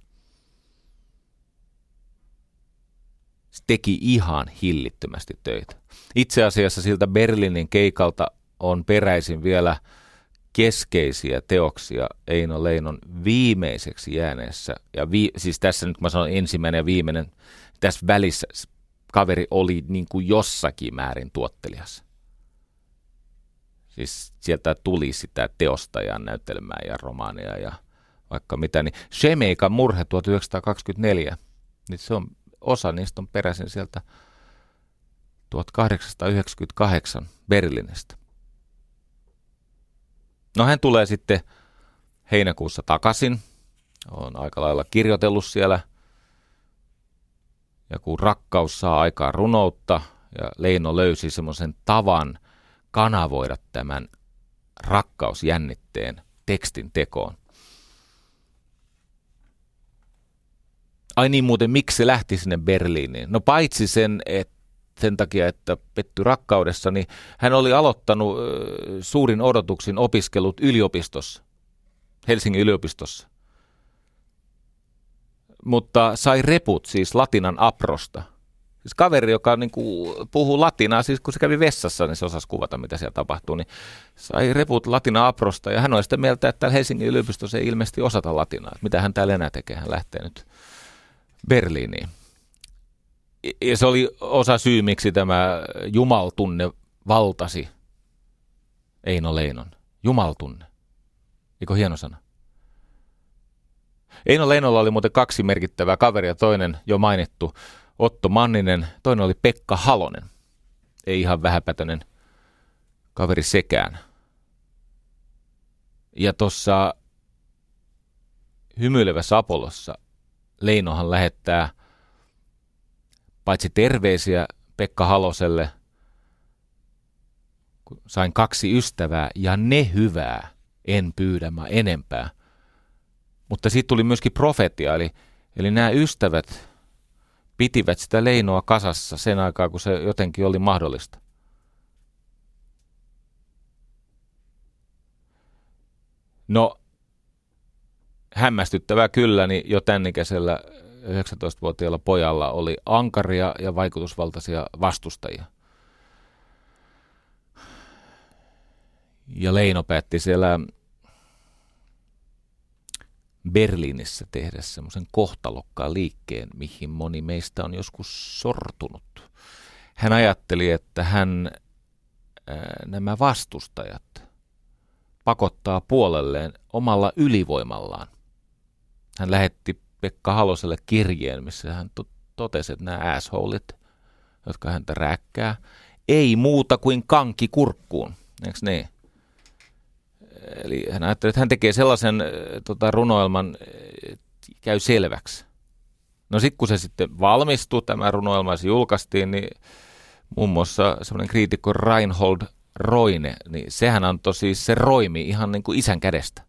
Se teki ihan hillittömästi töitä. Itse asiassa siltä Berliinin keikalta on peräisin vielä keskeisiä teoksia Eino Leinon viimeiseksi jääneessä, ja vi, siis tässä nyt kun mä sanon ensimmäinen ja viimeinen, tässä välissä kaveri oli niin kuin jossakin määrin tuottelias. Siis sieltä tuli sitä teostajan näytelmää ja romaania ja vaikka mitä. Niin Shemeikan murhe 1924, niin se on, osa niistä on peräisin sieltä 1898 Berliinistä. No hän tulee sitten heinäkuussa takaisin. On aika lailla kirjoitellut siellä. Ja kun rakkaus saa aikaa runoutta ja Leino löysi semmoisen tavan kanavoida tämän rakkausjännitteen tekstin tekoon. Ai niin muuten, miksi se lähti sinne Berliiniin? No paitsi sen, että sen takia, että petty rakkaudessa, niin hän oli aloittanut suurin odotuksin opiskelut yliopistossa, Helsingin yliopistossa. Mutta sai reput siis latinan aprosta. Siis kaveri, joka niin kuin puhuu latinaa, siis kun se kävi vessassa, niin se osasi kuvata, mitä siellä tapahtuu, niin sai reput latina aprosta. Ja hän oli sitä mieltä, että täällä Helsingin yliopistossa ei ilmeisesti osata latinaa. Mitä hän täällä enää tekee? Hän lähtee nyt Berliiniin ja se oli osa syy, miksi tämä jumaltunne valtasi Eino Leinon. Jumaltunne. Eikö hieno sana? Eino Leinolla oli muuten kaksi merkittävää kaveria. Toinen jo mainittu Otto Manninen, toinen oli Pekka Halonen. Ei ihan vähäpätöinen kaveri sekään. Ja tuossa hymyilevässä Apollossa Leinohan lähettää – paitsi terveisiä Pekka Haloselle, kun sain kaksi ystävää ja ne hyvää, en pyydä mä enempää. Mutta sitten tuli myöskin profetia, eli, eli nämä ystävät pitivät sitä leinoa kasassa sen aikaa, kun se jotenkin oli mahdollista. No, hämmästyttävää kyllä, niin jo tämän ikäisellä 19-vuotiaalla pojalla oli ankaria ja vaikutusvaltaisia vastustajia. Ja Leino päätti siellä Berliinissä tehdä semmoisen kohtalokkaan liikkeen, mihin moni meistä on joskus sortunut. Hän ajatteli, että hän nämä vastustajat pakottaa puolelleen omalla ylivoimallaan. Hän lähetti Pekka Haloselle kirjeen, missä hän to- totesi, että nämä assholet, jotka häntä räkkää, ei muuta kuin kanki kurkkuun. Eikö niin? Eli hän ajatteli, että hän tekee sellaisen äh, tota, runoelman, äh, käy selväksi. No sitten kun se sitten valmistui, tämä runoelma se julkaistiin, niin muun muassa semmoinen kriitikko Reinhold Roine, niin sehän antoi siis se roimi ihan niin kuin isän kädestä.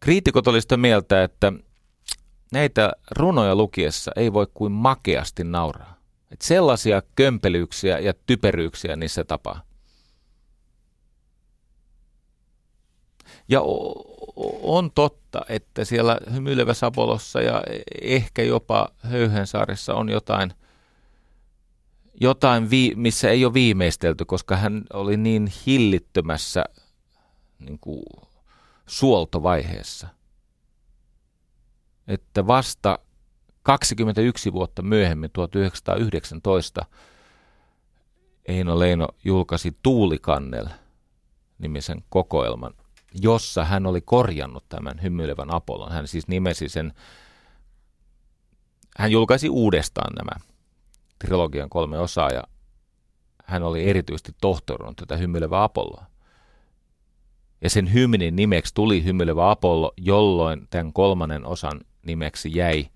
Kriitikot olivat sitä mieltä, että näitä runoja lukiessa ei voi kuin makeasti nauraa. Että sellaisia kömpelyyksiä ja typeryyksiä niissä tapaa. Ja on totta, että siellä hymyilevässä Apolossa ja ehkä jopa Höyhensaarissa on jotain, jotain vi- missä ei ole viimeistelty, koska hän oli niin hillittömässä niin kuin suoltovaiheessa. Että vasta 21 vuotta myöhemmin, 1919, Eino Leino julkaisi Tuulikannel nimisen kokoelman, jossa hän oli korjannut tämän hymyilevän Apollon. Hän siis nimesi sen, hän julkaisi uudestaan nämä trilogian kolme osaa ja hän oli erityisesti tohtorunut tätä hymyilevää Apolloa. Ja sen hymnin nimeksi tuli hymyilevä Apollo, jolloin tämän kolmannen osan nimeksi jäi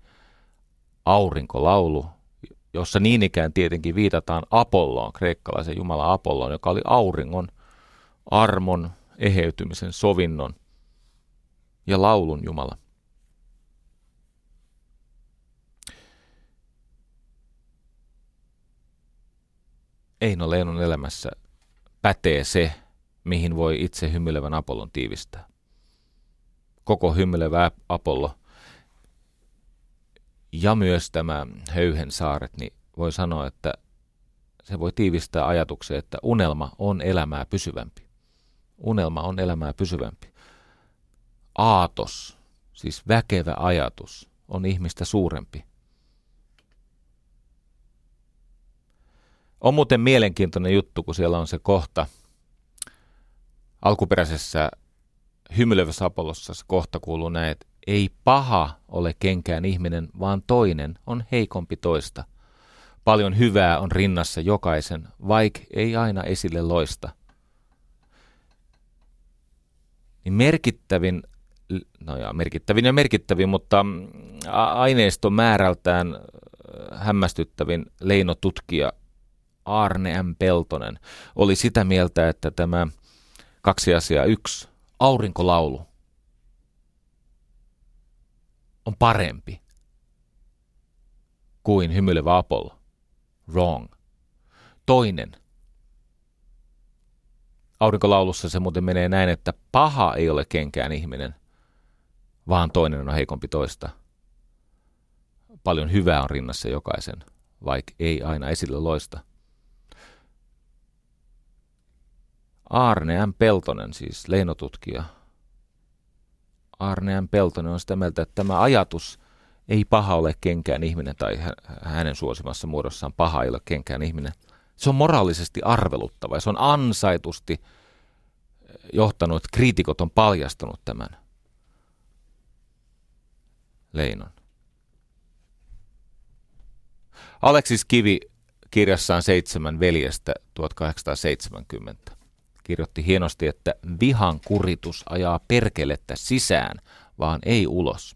aurinkolaulu, jossa niin ikään tietenkin viitataan Apolloon, kreikkalaisen jumala Apolloon, joka oli auringon, armon, eheytymisen, sovinnon ja laulun jumala. Eino Leinon elämässä pätee se, mihin voi itse hymyilevän Apollon tiivistää. Koko hymyilevä Apollo ja myös tämä Höyhen saaret, niin voi sanoa, että se voi tiivistää ajatuksen, että unelma on elämää pysyvämpi. Unelma on elämää pysyvämpi. Aatos, siis väkevä ajatus, on ihmistä suurempi. On muuten mielenkiintoinen juttu, kun siellä on se kohta – alkuperäisessä hymyilevässä Apollossa se kohta kuuluu näin, että ei paha ole kenkään ihminen, vaan toinen on heikompi toista. Paljon hyvää on rinnassa jokaisen, vaik ei aina esille loista. niin merkittävin, no ja merkittävin ja merkittävin, mutta mm, aineiston määrältään hämmästyttävin leinotutkija Arne M. Peltonen oli sitä mieltä, että tämä kaksi asiaa. Yksi, aurinkolaulu on parempi kuin hymyilevä Apollo. Wrong. Toinen. Aurinkolaulussa se muuten menee näin, että paha ei ole kenkään ihminen, vaan toinen on heikompi toista. Paljon hyvää on rinnassa jokaisen, vaikka ei aina esille loista. Arne M. Peltonen, siis leinotutkija. Arne M. Peltonen on sitä mieltä, että tämä ajatus ei paha ole kenkään ihminen tai hänen suosimassa muodossaan paha ei ole kenkään ihminen. Se on moraalisesti arveluttava ja se on ansaitusti johtanut, että kriitikot on paljastanut tämän leinon. Aleksis Kivi kirjassaan Seitsemän veljestä 1870 kirjoitti hienosti, että vihan kuritus ajaa perkelettä sisään, vaan ei ulos.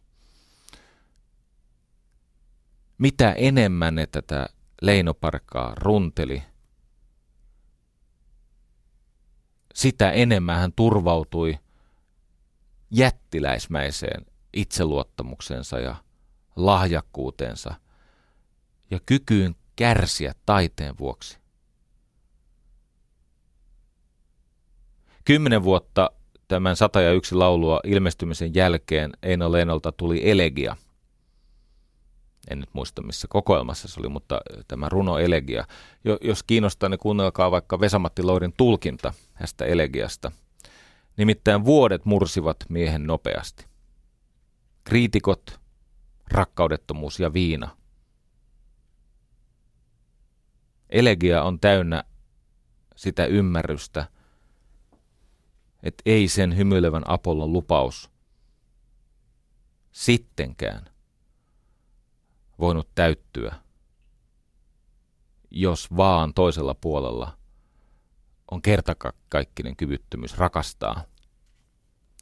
Mitä enemmän ne tätä leinoparkkaa runteli, sitä enemmän hän turvautui jättiläismäiseen itseluottamuksensa ja lahjakkuutensa ja kykyyn kärsiä taiteen vuoksi. Kymmenen vuotta tämän 101 laulua ilmestymisen jälkeen Eino Leenolta tuli elegia. En nyt muista, missä kokoelmassa se oli, mutta tämä runo elegia. Jo, jos kiinnostaa, niin kuunnelkaa vaikka Vesamatti Laurin tulkinta tästä elegiasta. Nimittäin vuodet mursivat miehen nopeasti. Kriitikot, rakkaudettomuus ja viina. Elegia on täynnä sitä ymmärrystä – että ei sen hymyilevän Apollon lupaus sittenkään voinut täyttyä, jos vaan toisella puolella on kertakaikkinen kyvyttömyys rakastaa,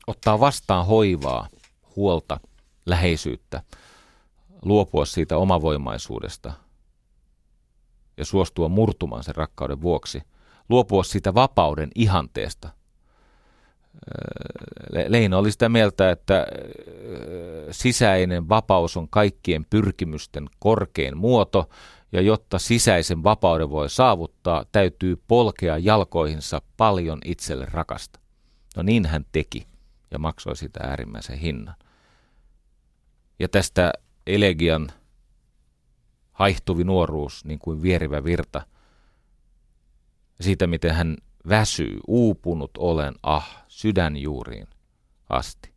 ottaa vastaan hoivaa, huolta, läheisyyttä, luopua siitä omavoimaisuudesta ja suostua murtumaan sen rakkauden vuoksi, luopua siitä vapauden ihanteesta – Leino oli sitä mieltä, että sisäinen vapaus on kaikkien pyrkimysten korkein muoto, ja jotta sisäisen vapauden voi saavuttaa, täytyy polkea jalkoihinsa paljon itselle rakasta. No niin hän teki ja maksoi sitä äärimmäisen hinnan. Ja tästä elegian haihtuvi nuoruus, niin kuin vierivä virta, siitä miten hän väsyy, uupunut olen, ah, sydänjuuriin asti.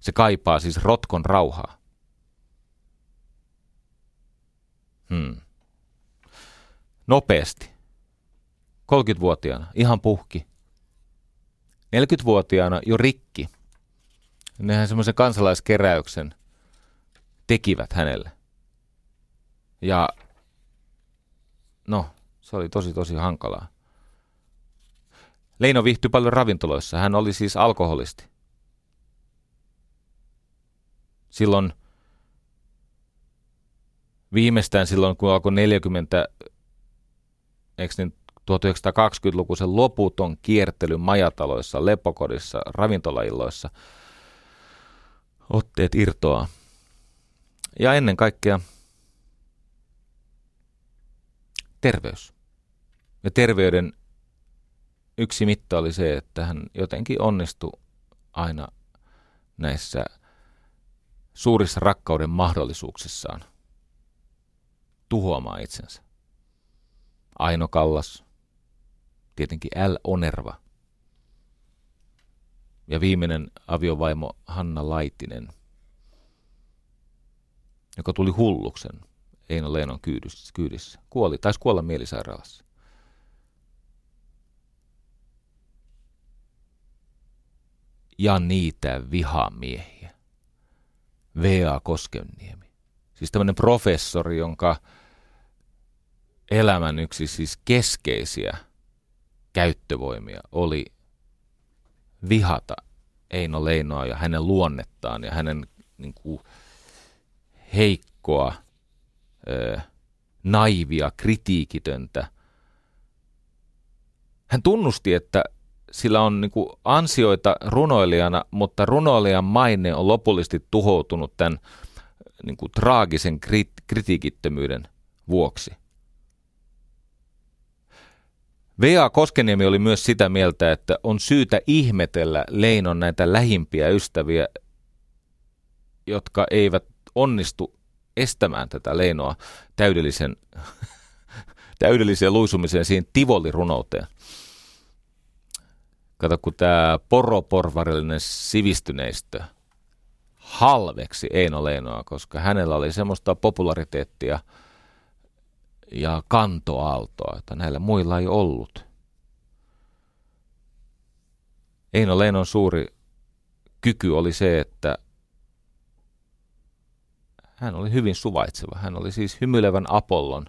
Se kaipaa siis rotkon rauhaa. Hmm. Nopeasti. 30-vuotiaana ihan puhki. 40-vuotiaana jo rikki. Nehän semmoisen kansalaiskeräyksen tekivät hänelle. Ja no, se oli tosi tosi hankalaa. Leino viihtyi paljon ravintoloissa. Hän oli siis alkoholisti. Silloin viimeistään silloin, kun alkoi 40, eikö niin 1920-lukuisen loputon kiertely majataloissa, lepokodissa, ravintolailloissa, otteet irtoaa. Ja ennen kaikkea terveys. Ja terveyden yksi mitta oli se, että hän jotenkin onnistui aina näissä suurissa rakkauden mahdollisuuksissaan tuhoamaan itsensä. Aino Kallas, tietenkin L. Onerva ja viimeinen aviovaimo Hanna Laitinen, joka tuli hulluksen Eino Leenon kyydissä. Kuoli, taisi kuolla mielisairaalassa. Ja niitä vihamiehiä. V.A. Koskenniemi. Siis tämmöinen professori, jonka elämän yksi siis keskeisiä käyttövoimia oli vihata Eino Leinoa ja hänen luonnettaan ja hänen niin kuin, heikkoa, ö, naivia, kritiikitöntä. Hän tunnusti, että sillä on niin kuin ansioita runoilijana, mutta runoilijan maine on lopullisesti tuhoutunut tämän niin kuin traagisen krit- kritiikittömyyden vuoksi. V.A. Koskeniemi oli myös sitä mieltä, että on syytä ihmetellä Leinon näitä lähimpiä ystäviä, jotka eivät onnistu estämään tätä Leinoa täydellisen, täydelliseen luisumiseen siihen tivolirunouteen. Kato, kun tämä poroporvarillinen sivistyneistö halveksi Eino Leinoa, koska hänellä oli semmoista populariteettia ja kantoaaltoa, että näillä muilla ei ollut. Eino Leinon suuri kyky oli se, että hän oli hyvin suvaitseva. Hän oli siis hymyilevän Apollon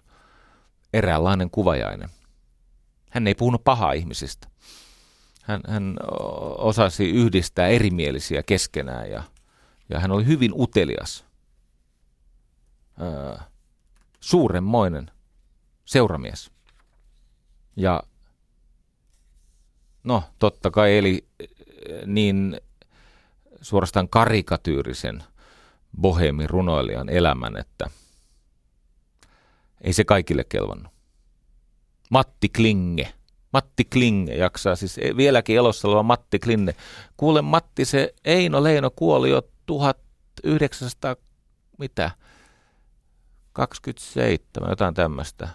eräänlainen kuvajainen. Hän ei puhunut pahaa ihmisistä. Hän, hän osasi yhdistää erimielisiä keskenään ja, ja hän oli hyvin utelias. Öö, suuremmoinen seuramies. Ja no, totta kai eli niin suorastaan karikatyyrisen bohemin runoilijan elämän, että ei se kaikille kelvannut. Matti Klinge. Matti Klinge jaksaa, siis vieläkin elossa oleva Matti Klinge. Kuule Matti, se Eino Leino kuoli jo 1900, mitä, 27, jotain tämmöistä.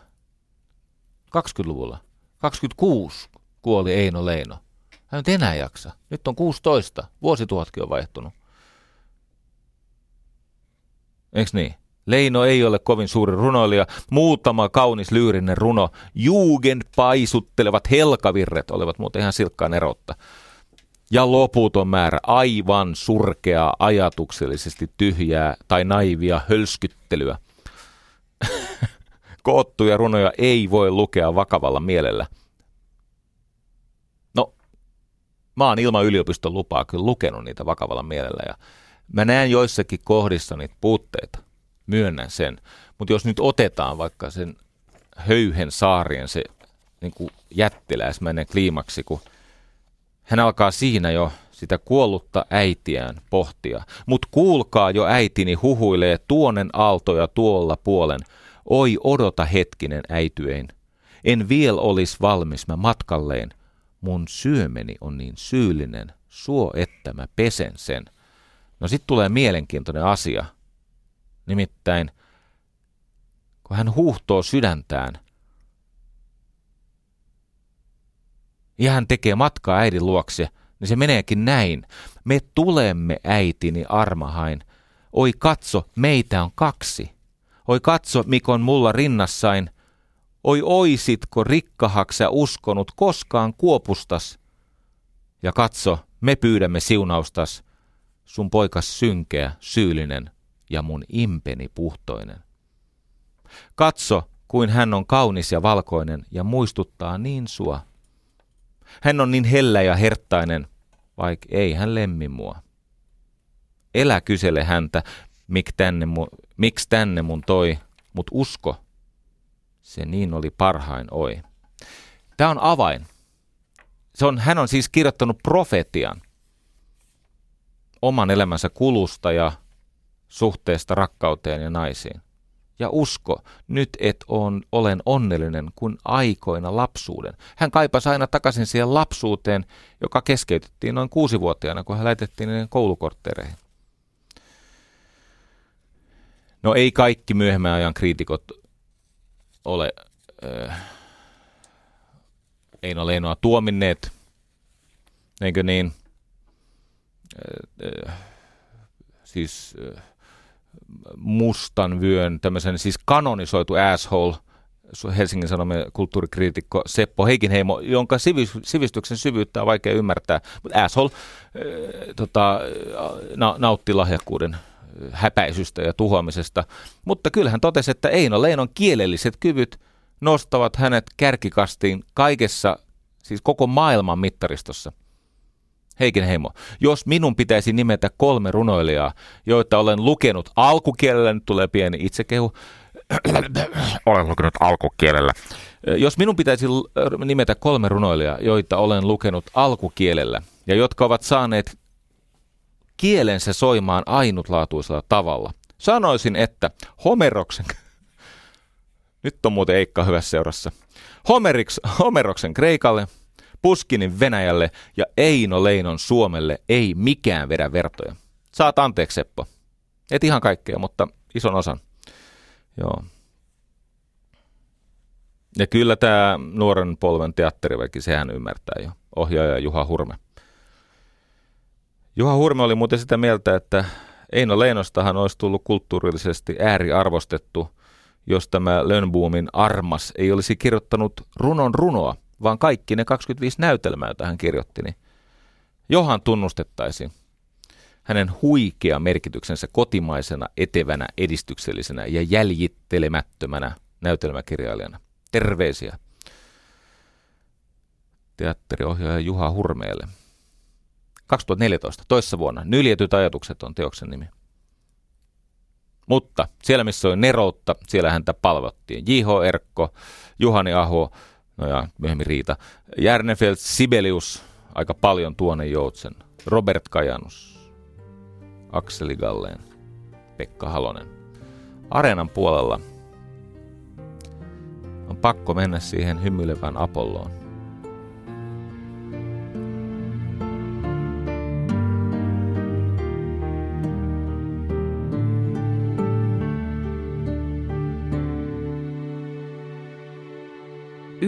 20-luvulla. 26 kuoli Eino Leino. Hän nyt enää jaksa. Nyt on 16. Vuosituhatkin on vaihtunut. Eikö niin? Leino ei ole kovin suuri runoilija. Muutama kaunis lyyrinen runo. Jugen paisuttelevat helkavirret olivat muuten ihan silkkaan erotta. Ja loputon määrä aivan surkeaa, ajatuksellisesti tyhjää tai naivia hölskyttelyä. Koottuja runoja ei voi lukea vakavalla mielellä. No, mä oon ilman yliopiston lupaa kyllä lukenut niitä vakavalla mielellä ja Mä näen joissakin kohdissa niitä puutteita, myönnän sen. Mutta jos nyt otetaan vaikka sen höyhen saarien se niin kuin jättiläismäinen kliimaksi, kun hän alkaa siinä jo sitä kuollutta äitiään pohtia. Mut kuulkaa jo äitini huhuilee tuonen aaltoja tuolla puolen. Oi odota hetkinen äityein. En viel olis valmis mä matkalleen. Mun syömeni on niin syyllinen, suo että mä pesen sen. No sitten tulee mielenkiintoinen asia. Nimittäin, kun hän huuhtoo sydäntään, ja hän tekee matkaa äidin luokse, niin se meneekin näin. Me tulemme, äitini armahain. Oi katso, meitä on kaksi. Oi katso, Mikon mulla rinnassain. Oi oisitko rikkahaksä uskonut koskaan kuopustas. Ja katso, me pyydämme siunaustas sun poikas synkeä, syyllinen ja mun impeni puhtoinen. Katso, kuin hän on kaunis ja valkoinen ja muistuttaa niin sua. Hän on niin hellä ja herttainen, vaik ei hän lemmi mua. Elä kysele häntä, mik tänne mu, miksi tänne mun toi, mut usko, se niin oli parhain oi. Tämä on avain. Se on, hän on siis kirjoittanut profetian oman elämänsä kulusta ja suhteesta rakkauteen ja naisiin. Ja usko, nyt et on, olen onnellinen kuin aikoina lapsuuden. Hän kaipasi aina takaisin siihen lapsuuteen, joka keskeytettiin noin kuusivuotiaana, kun hän lähetettiin koulukorttereihin. No ei kaikki myöhemmän ajan kriitikot ole äh, Eino Leinoa tuominneet, eikö niin? siis mustan vyön, tämmöisen siis kanonisoitu asshole, Helsingin Sanomien kulttuurikriitikko Seppo Heikinheimo, jonka sivistyksen syvyyttä on vaikea ymmärtää, mutta asshole äh, tota, na, nautti lahjakkuuden häpäisystä ja tuhoamisesta. Mutta kyllähän totesi, että Eino Leinon kielelliset kyvyt nostavat hänet kärkikastiin kaikessa, siis koko maailman mittaristossa – Heikin Heimo. Jos minun pitäisi nimetä kolme runoilijaa, joita olen lukenut alkukielellä, nyt tulee pieni itsekehu, olen lukenut alkukielellä. Jos minun pitäisi nimetä kolme runoilijaa, joita olen lukenut alkukielellä ja jotka ovat saaneet kielensä soimaan ainutlaatuisella tavalla, sanoisin, että Homeroksen, nyt on muuten Eikka hyvässä seurassa, Homeriks, Homeroksen Kreikalle, Puskinin Venäjälle ja Eino Leinon Suomelle ei mikään vedä vertoja. Saat anteeksi Seppo. Et ihan kaikkea, mutta ison osan. Joo. Ja kyllä tämä nuoren polven teatteriväki, sehän ymmärtää jo. Ohjaaja Juha Hurme. Juha Hurme oli muuten sitä mieltä, että Eino Leinostahan olisi tullut kulttuurillisesti ääriarvostettu, jos tämä Lönnboomin Armas ei olisi kirjoittanut runon runoa, vaan kaikki ne 25 näytelmää, joita hän kirjoitti, niin johan tunnustettaisiin hänen huikea merkityksensä kotimaisena, etevänä, edistyksellisenä ja jäljittelemättömänä näytelmäkirjailijana. Terveisiä teatteriohjaaja Juha Hurmeelle. 2014, toissa vuonna, Nyljetyt ajatukset on teoksen nimi. Mutta siellä, missä oli neroutta, siellä häntä palvottiin. J.H. Erkko, Juhani Aho, no ja myöhemmin Riita, Järnefeld, Sibelius, aika paljon Tuone Joutsen, Robert Kajanus, Akseli Galleen, Pekka Halonen. Areenan puolella on pakko mennä siihen hymyilevään Apolloon.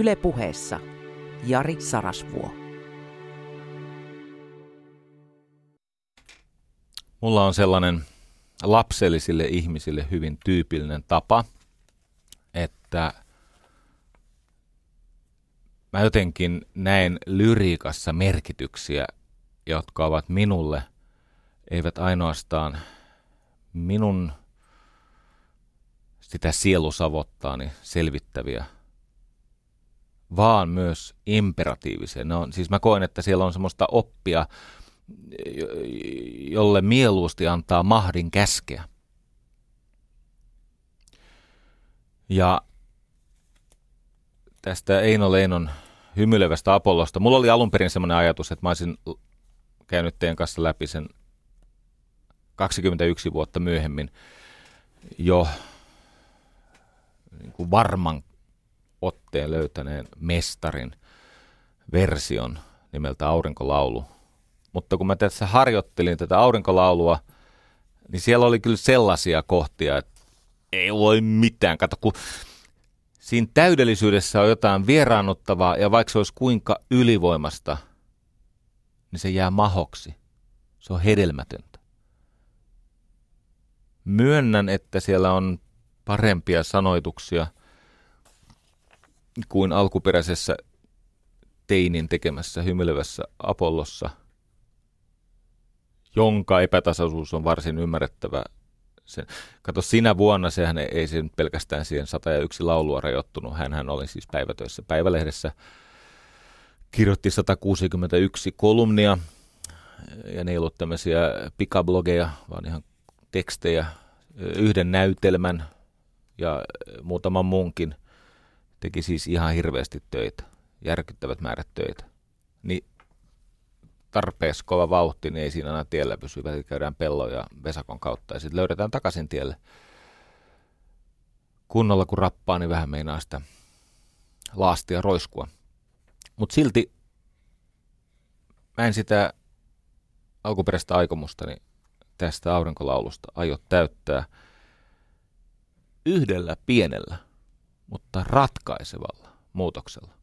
Yle puheessa Jari Sarasvuo. Mulla on sellainen lapsellisille ihmisille hyvin tyypillinen tapa, että mä jotenkin näen lyriikassa merkityksiä, jotka ovat minulle, eivät ainoastaan minun sitä sielusavottaani selvittäviä – vaan myös imperatiivisia. Ne on, siis mä koen, että siellä on semmoista oppia, jolle mieluusti antaa mahdin käskeä. Ja tästä Eino Leinon hymyilevästä Apollosta. Mulla oli alun perin semmoinen ajatus, että mä olisin käynyt teidän kanssa läpi sen 21 vuotta myöhemmin jo niin kuin varman otteen löytäneen mestarin version nimeltä Aurinkolaulu. Mutta kun mä tässä harjoittelin tätä aurinkolaulua, niin siellä oli kyllä sellaisia kohtia, että ei voi mitään. Kato, kun siinä täydellisyydessä on jotain vieraannuttavaa, ja vaikka se olisi kuinka ylivoimasta, niin se jää mahoksi. Se on hedelmätöntä. Myönnän, että siellä on parempia sanoituksia – kuin alkuperäisessä teinin tekemässä hymyilevässä Apollossa, jonka epätasaisuus on varsin ymmärrettävä. Se, kato, sinä vuonna sehän ei, ei sen pelkästään siihen 101 laulua rajoittunut. Hänhän oli siis päivätöissä päivälehdessä. Kirjoitti 161 kolumnia, ja ne ei ollut tämmöisiä pikablogeja, vaan ihan tekstejä, yhden näytelmän ja muutaman muunkin – teki siis ihan hirveästi töitä, järkyttävät määrät töitä. Niin tarpeeksi kova vauhti, niin ei siinä aina tiellä pysy. Välillä käydään pellon ja vesakon kautta ja sitten löydetään takaisin tielle. Kunnolla kun rappaa, niin vähän meinaa sitä laastia roiskua. Mutta silti mä en sitä alkuperäistä aikomustani tästä aurinkolaulusta aio täyttää yhdellä pienellä mutta ratkaisevalla muutoksella.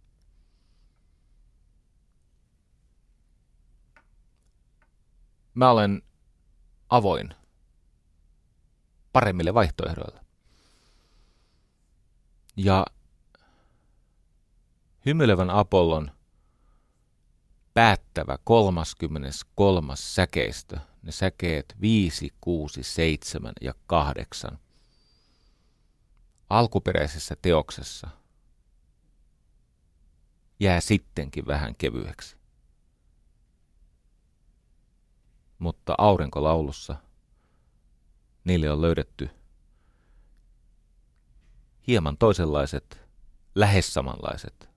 Mä olen avoin paremmille vaihtoehdoille. Ja hymyilevän Apollon päättävä 33. säkeistö, ne säkeet 5, 6, 7 ja 8, alkuperäisessä teoksessa jää sittenkin vähän kevyeksi. mutta aurinkolaulussa niille on löydetty hieman toisenlaiset, lähes samanlaiset,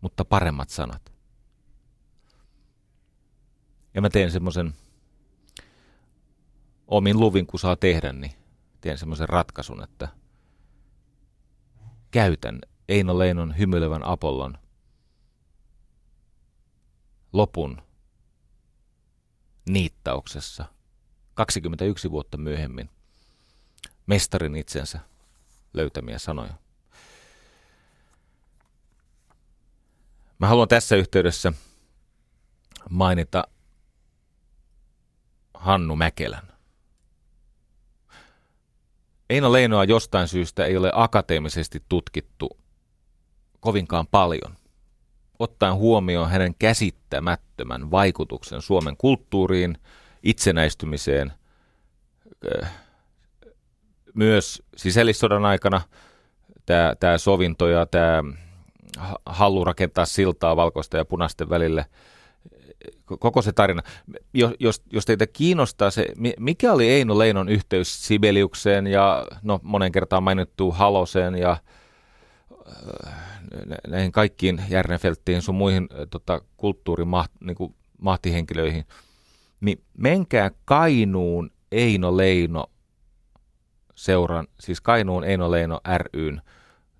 mutta paremmat sanat. Ja mä teen semmoisen omin luvin, kun saa tehdä, niin teen semmoisen ratkaisun, että käytän Eino Leinon hymyilevän Apollon lopun niittauksessa 21 vuotta myöhemmin mestarin itsensä löytämiä sanoja. Mä haluan tässä yhteydessä mainita Hannu Mäkelän. Eino Leinoa jostain syystä ei ole akateemisesti tutkittu kovinkaan paljon, ottaen huomioon hänen käsittämättömän vaikutuksen Suomen kulttuuriin, itsenäistymiseen, äh, myös sisällissodan aikana. Tämä, tämä sovinto ja tämä halu rakentaa siltaa valkoista ja punaisten välille – koko se tarina. Jos, jos, jos teitä kiinnostaa se, mikä oli Eino Leinon yhteys Sibeliukseen ja no, monen kertaan mainittu Haloseen ja äh, näihin kaikkiin Järnefelttiin sun muihin äh, tota, kulttuurimahtihenkilöihin, niin mahtihenkilöihin, niin menkää Kainuun Eino Leino seuran, siis Kainuun Eino Leino ryn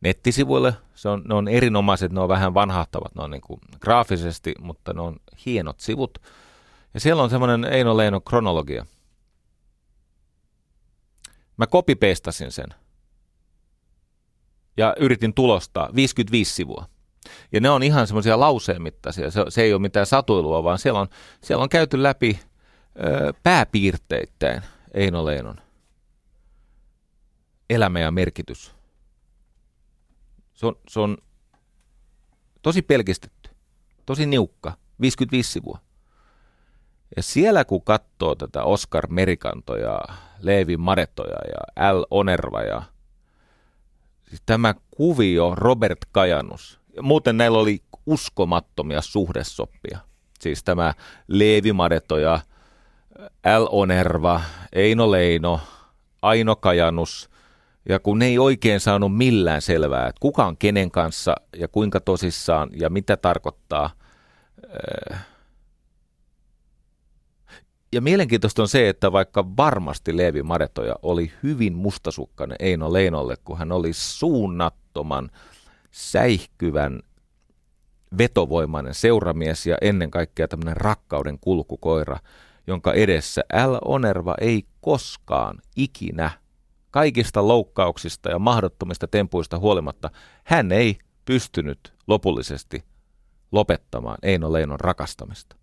nettisivuille. Se on, ne on erinomaiset, ne on vähän vanhahtavat, ne on niin kuin graafisesti, mutta ne on hienot sivut. Ja siellä on semmoinen Eino Leino kronologia. Mä kopipeistasin sen. Ja yritin tulostaa 55 sivua. Ja ne on ihan semmoisia lauseen mittaisia. Se, se ei ole mitään satuilua, vaan siellä on, siellä on käyty läpi ö, pääpiirteittäin Eino Leinon elämä ja merkitys se on, se on tosi pelkistetty, tosi niukka, 55 sivua. Ja siellä kun katsoo tätä Oscar Merikantoja, Leevi Maretoja ja L. Onerva ja siis tämä kuvio Robert Kajanus. Ja muuten näillä oli uskomattomia suhdesoppia. Siis tämä Leevi Maretoja, L. Onerva, Eino Leino, Aino Kajanus, ja kun ne ei oikein saanut millään selvää, että kuka on kenen kanssa ja kuinka tosissaan ja mitä tarkoittaa. Äh, ja mielenkiintoista on se, että vaikka varmasti Leevi Maretoja oli hyvin mustasukkainen Eino Leinolle, kun hän oli suunnattoman säihkyvän vetovoimainen seuramies ja ennen kaikkea tämmöinen rakkauden kulkukoira, jonka edessä L. Onerva ei koskaan ikinä – Kaikista loukkauksista ja mahdottomista tempuista huolimatta hän ei pystynyt lopullisesti lopettamaan Eino Leinon rakastamista.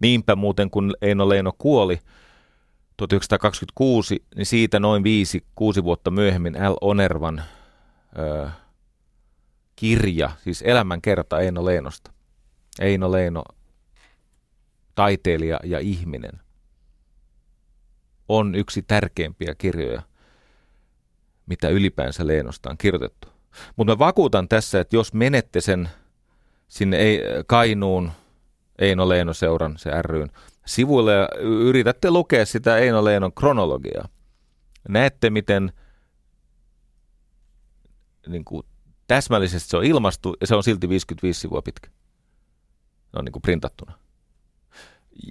Niinpä muuten kun Eino Leino kuoli 1926, niin siitä noin viisi, kuusi vuotta myöhemmin L. Onervan ö, kirja, siis elämän kerta Eino Leinosta. Eino Leino, taiteilija ja ihminen, on yksi tärkeimpiä kirjoja – mitä ylipäänsä Leenosta on kirjoitettu. Mutta mä vakuutan tässä, että jos menette sen sinne ei, Kainuun Eino Leeno seuran, se ryn, sivuille ja yritätte lukea sitä Eino Leenon kronologiaa, näette miten niin kuin, täsmällisesti se on ilmastu ja se on silti 55 sivua pitkä. Se on niin kuin printattuna.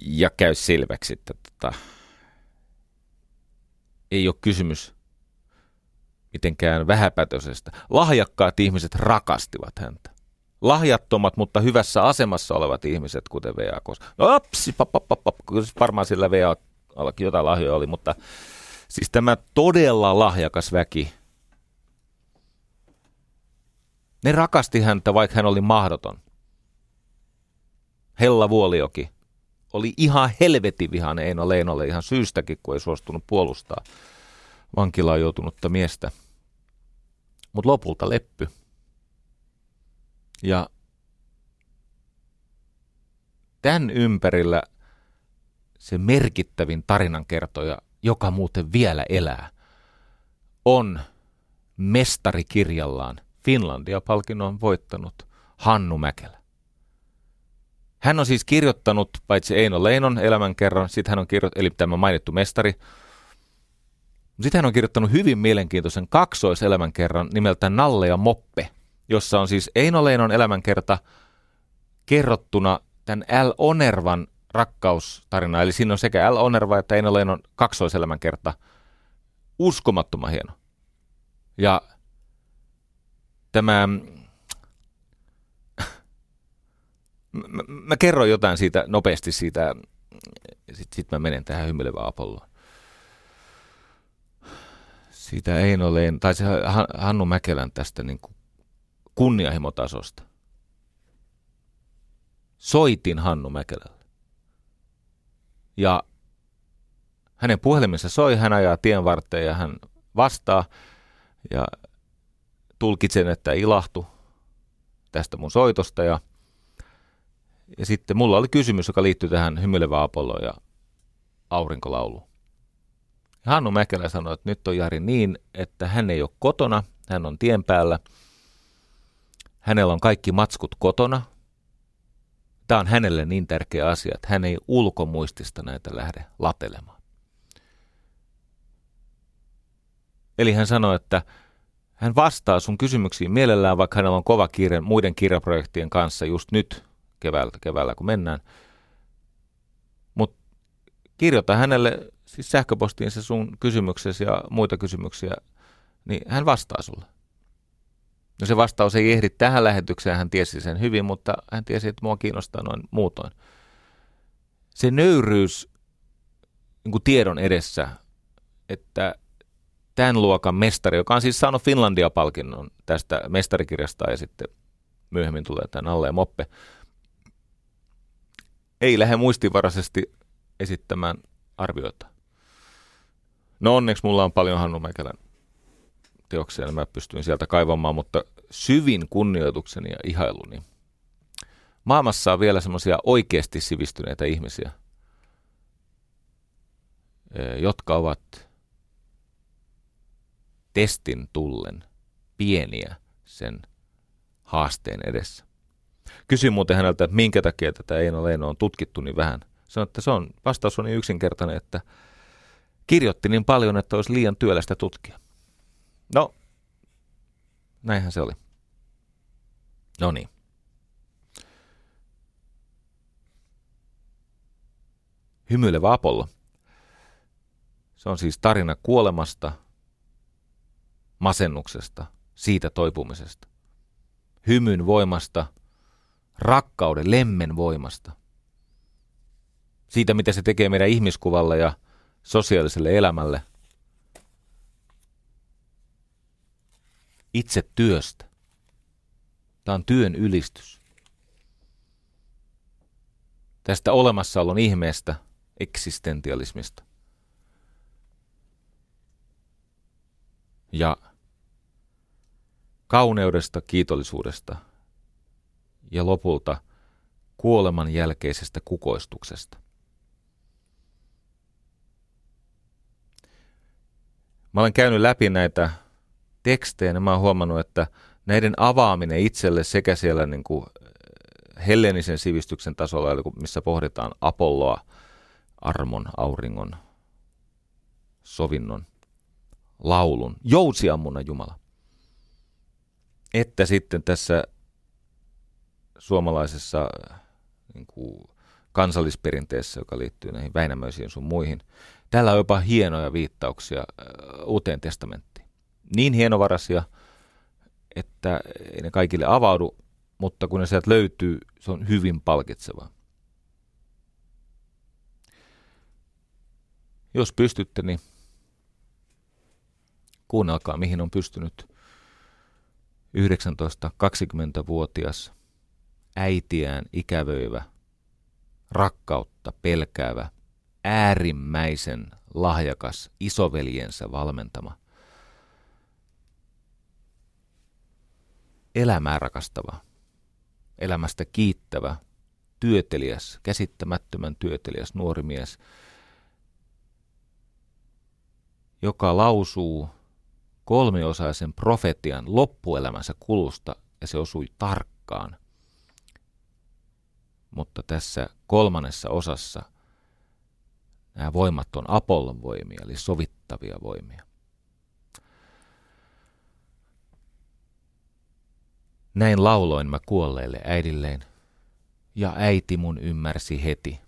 Ja käy selväksi, että tota, ei ole kysymys mitenkään vähäpätöisestä. Lahjakkaat ihmiset rakastivat häntä. Lahjattomat, mutta hyvässä asemassa olevat ihmiset, kuten V.A. Koska. No opsi, pap, pap, pap, pap. varmaan sillä V.A. allakin jotain lahjoja oli, mutta siis tämä todella lahjakas väki, ne rakasti häntä, vaikka hän oli mahdoton. Hella Vuolioki oli ihan helvetin vihainen Eino Leinolle ihan syystäkin, kun ei suostunut puolustaa vankilaan joutunutta miestä – mutta lopulta leppy. Ja tämän ympärillä se merkittävin tarinankertoja, joka muuten vielä elää, on mestarikirjallaan Finlandia-palkinnon voittanut Hannu Mäkelä. Hän on siis kirjoittanut paitsi Eino Leinon elämänkerran, sitten hän on kirjoittanut, eli tämä mainittu mestari, sitten hän on kirjoittanut hyvin mielenkiintoisen kaksoiselämänkerran nimeltä Nalle ja Moppe, jossa on siis Eino Leinon elämänkerta kerrottuna tämän L. Onervan rakkaustarina. Eli siinä on sekä L. Onerva että Eino Leinon kaksoiselämänkerta. Uskomattoman hieno. Ja tämä... Mä, mä kerron jotain siitä nopeasti siitä, sitten sit mä menen tähän hymyilevään Apolloon. Siitä Eino Leino, tai se Hannu Mäkelän tästä niin kuin kunnianhimotasosta. Soitin Hannu Mäkelälle. Ja hänen puhelimensa soi, hän ajaa tien varteen ja hän vastaa. Ja tulkitsen, että ilahtu tästä mun soitosta. Ja, ja sitten mulla oli kysymys, joka liittyy tähän hymyilevään Apolloon ja aurinkolauluun. Hannu Mäkelä sanoi, että nyt on Jari niin, että hän ei ole kotona, hän on tien päällä. Hänellä on kaikki matskut kotona. Tämä on hänelle niin tärkeä asia, että hän ei ulkomuistista näitä lähde latelemaan. Eli hän sanoi, että hän vastaa sun kysymyksiin mielellään, vaikka hänellä on kova kiire muiden kirjaprojektien kanssa just nyt keväällä, keväällä kun mennään. Mutta kirjoita hänelle siis sähköpostiin se sun kysymyksesi ja muita kysymyksiä, niin hän vastaa sulle. No se vastaus ei ehdi tähän lähetykseen, hän tiesi sen hyvin, mutta hän tiesi, että mua kiinnostaa noin muutoin. Se nöyryys niin kuin tiedon edessä, että tämän luokan mestari, joka on siis saanut Finlandia-palkinnon tästä mestarikirjasta ja sitten myöhemmin tulee tämä Nalle ja Moppe, ei lähde muistivaraisesti esittämään arvioita. No onneksi mulla on paljon Hannu Mäkelän teoksia, niin mä pystyin sieltä kaivamaan, mutta syvin kunnioitukseni ja ihailuni. Maailmassa on vielä semmoisia oikeasti sivistyneitä ihmisiä, e, jotka ovat testin tullen pieniä sen haasteen edessä. Kysyin muuten häneltä, että minkä takia tätä Eino Leino on tutkittu niin vähän. Sanoin, että se on, vastaus on niin yksinkertainen, että – kirjoitti niin paljon, että olisi liian työlästä tutkia. No, näinhän se oli. No niin. Hymyilevä Apollo. Se on siis tarina kuolemasta, masennuksesta, siitä toipumisesta. Hymyn voimasta, rakkauden, lemmen voimasta. Siitä, mitä se tekee meidän ihmiskuvalle ja sosiaaliselle elämälle. Itse työstä. Tämä on työn ylistys. Tästä olemassaolon ihmeestä, eksistentialismista. Ja kauneudesta, kiitollisuudesta ja lopulta kuoleman jälkeisestä kukoistuksesta. Mä olen käynyt läpi näitä tekstejä ja mä oon huomannut, että näiden avaaminen itselle sekä siellä niin kuin äh, hellenisen sivistyksen tasolla, eli missä pohditaan Apolloa, armon, auringon, sovinnon, laulun, jousiammuna Jumala. Että sitten tässä suomalaisessa niin kuin kansallisperinteessä, joka liittyy näihin Väinämöisiin sun muihin, Täällä on jopa hienoja viittauksia uuteen testamenttiin. Niin hienovaraisia, että ei ne kaikille avaudu, mutta kun ne sieltä löytyy, se on hyvin palkitsevaa. Jos pystytte, niin kuunnelkaa, mihin on pystynyt 19-20-vuotias äitiään ikävöivä, rakkautta pelkäävä, äärimmäisen lahjakas isoveljensä valmentama. Elämää rakastava, elämästä kiittävä, työteliäs, käsittämättömän työteliäs nuori mies, joka lausuu kolmiosaisen profetian loppuelämänsä kulusta ja se osui tarkkaan mutta tässä kolmannessa osassa nämä voimat on Apollon voimia, eli sovittavia voimia. Näin lauloin mä kuolleelle äidilleen, ja äiti mun ymmärsi heti.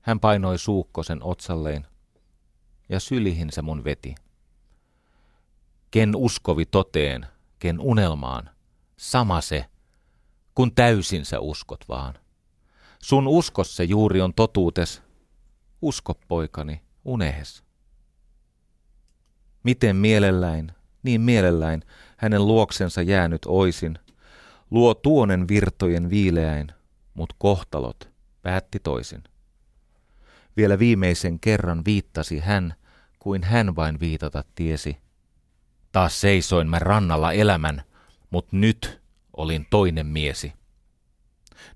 Hän painoi suukkosen otsalleen, ja sylihin se mun veti. Ken uskovi toteen, ken unelmaan, sama se, kun täysin sä uskot vaan. Sun uskos se juuri on totuutes, usko poikani, unehes. Miten mielelläin, niin mielelläin, hänen luoksensa jäänyt oisin, luo tuonen virtojen viileäin, mut kohtalot päätti toisin. Vielä viimeisen kerran viittasi hän, kuin hän vain viitata tiesi. Taas seisoin mä rannalla elämän, mut nyt olin toinen miesi.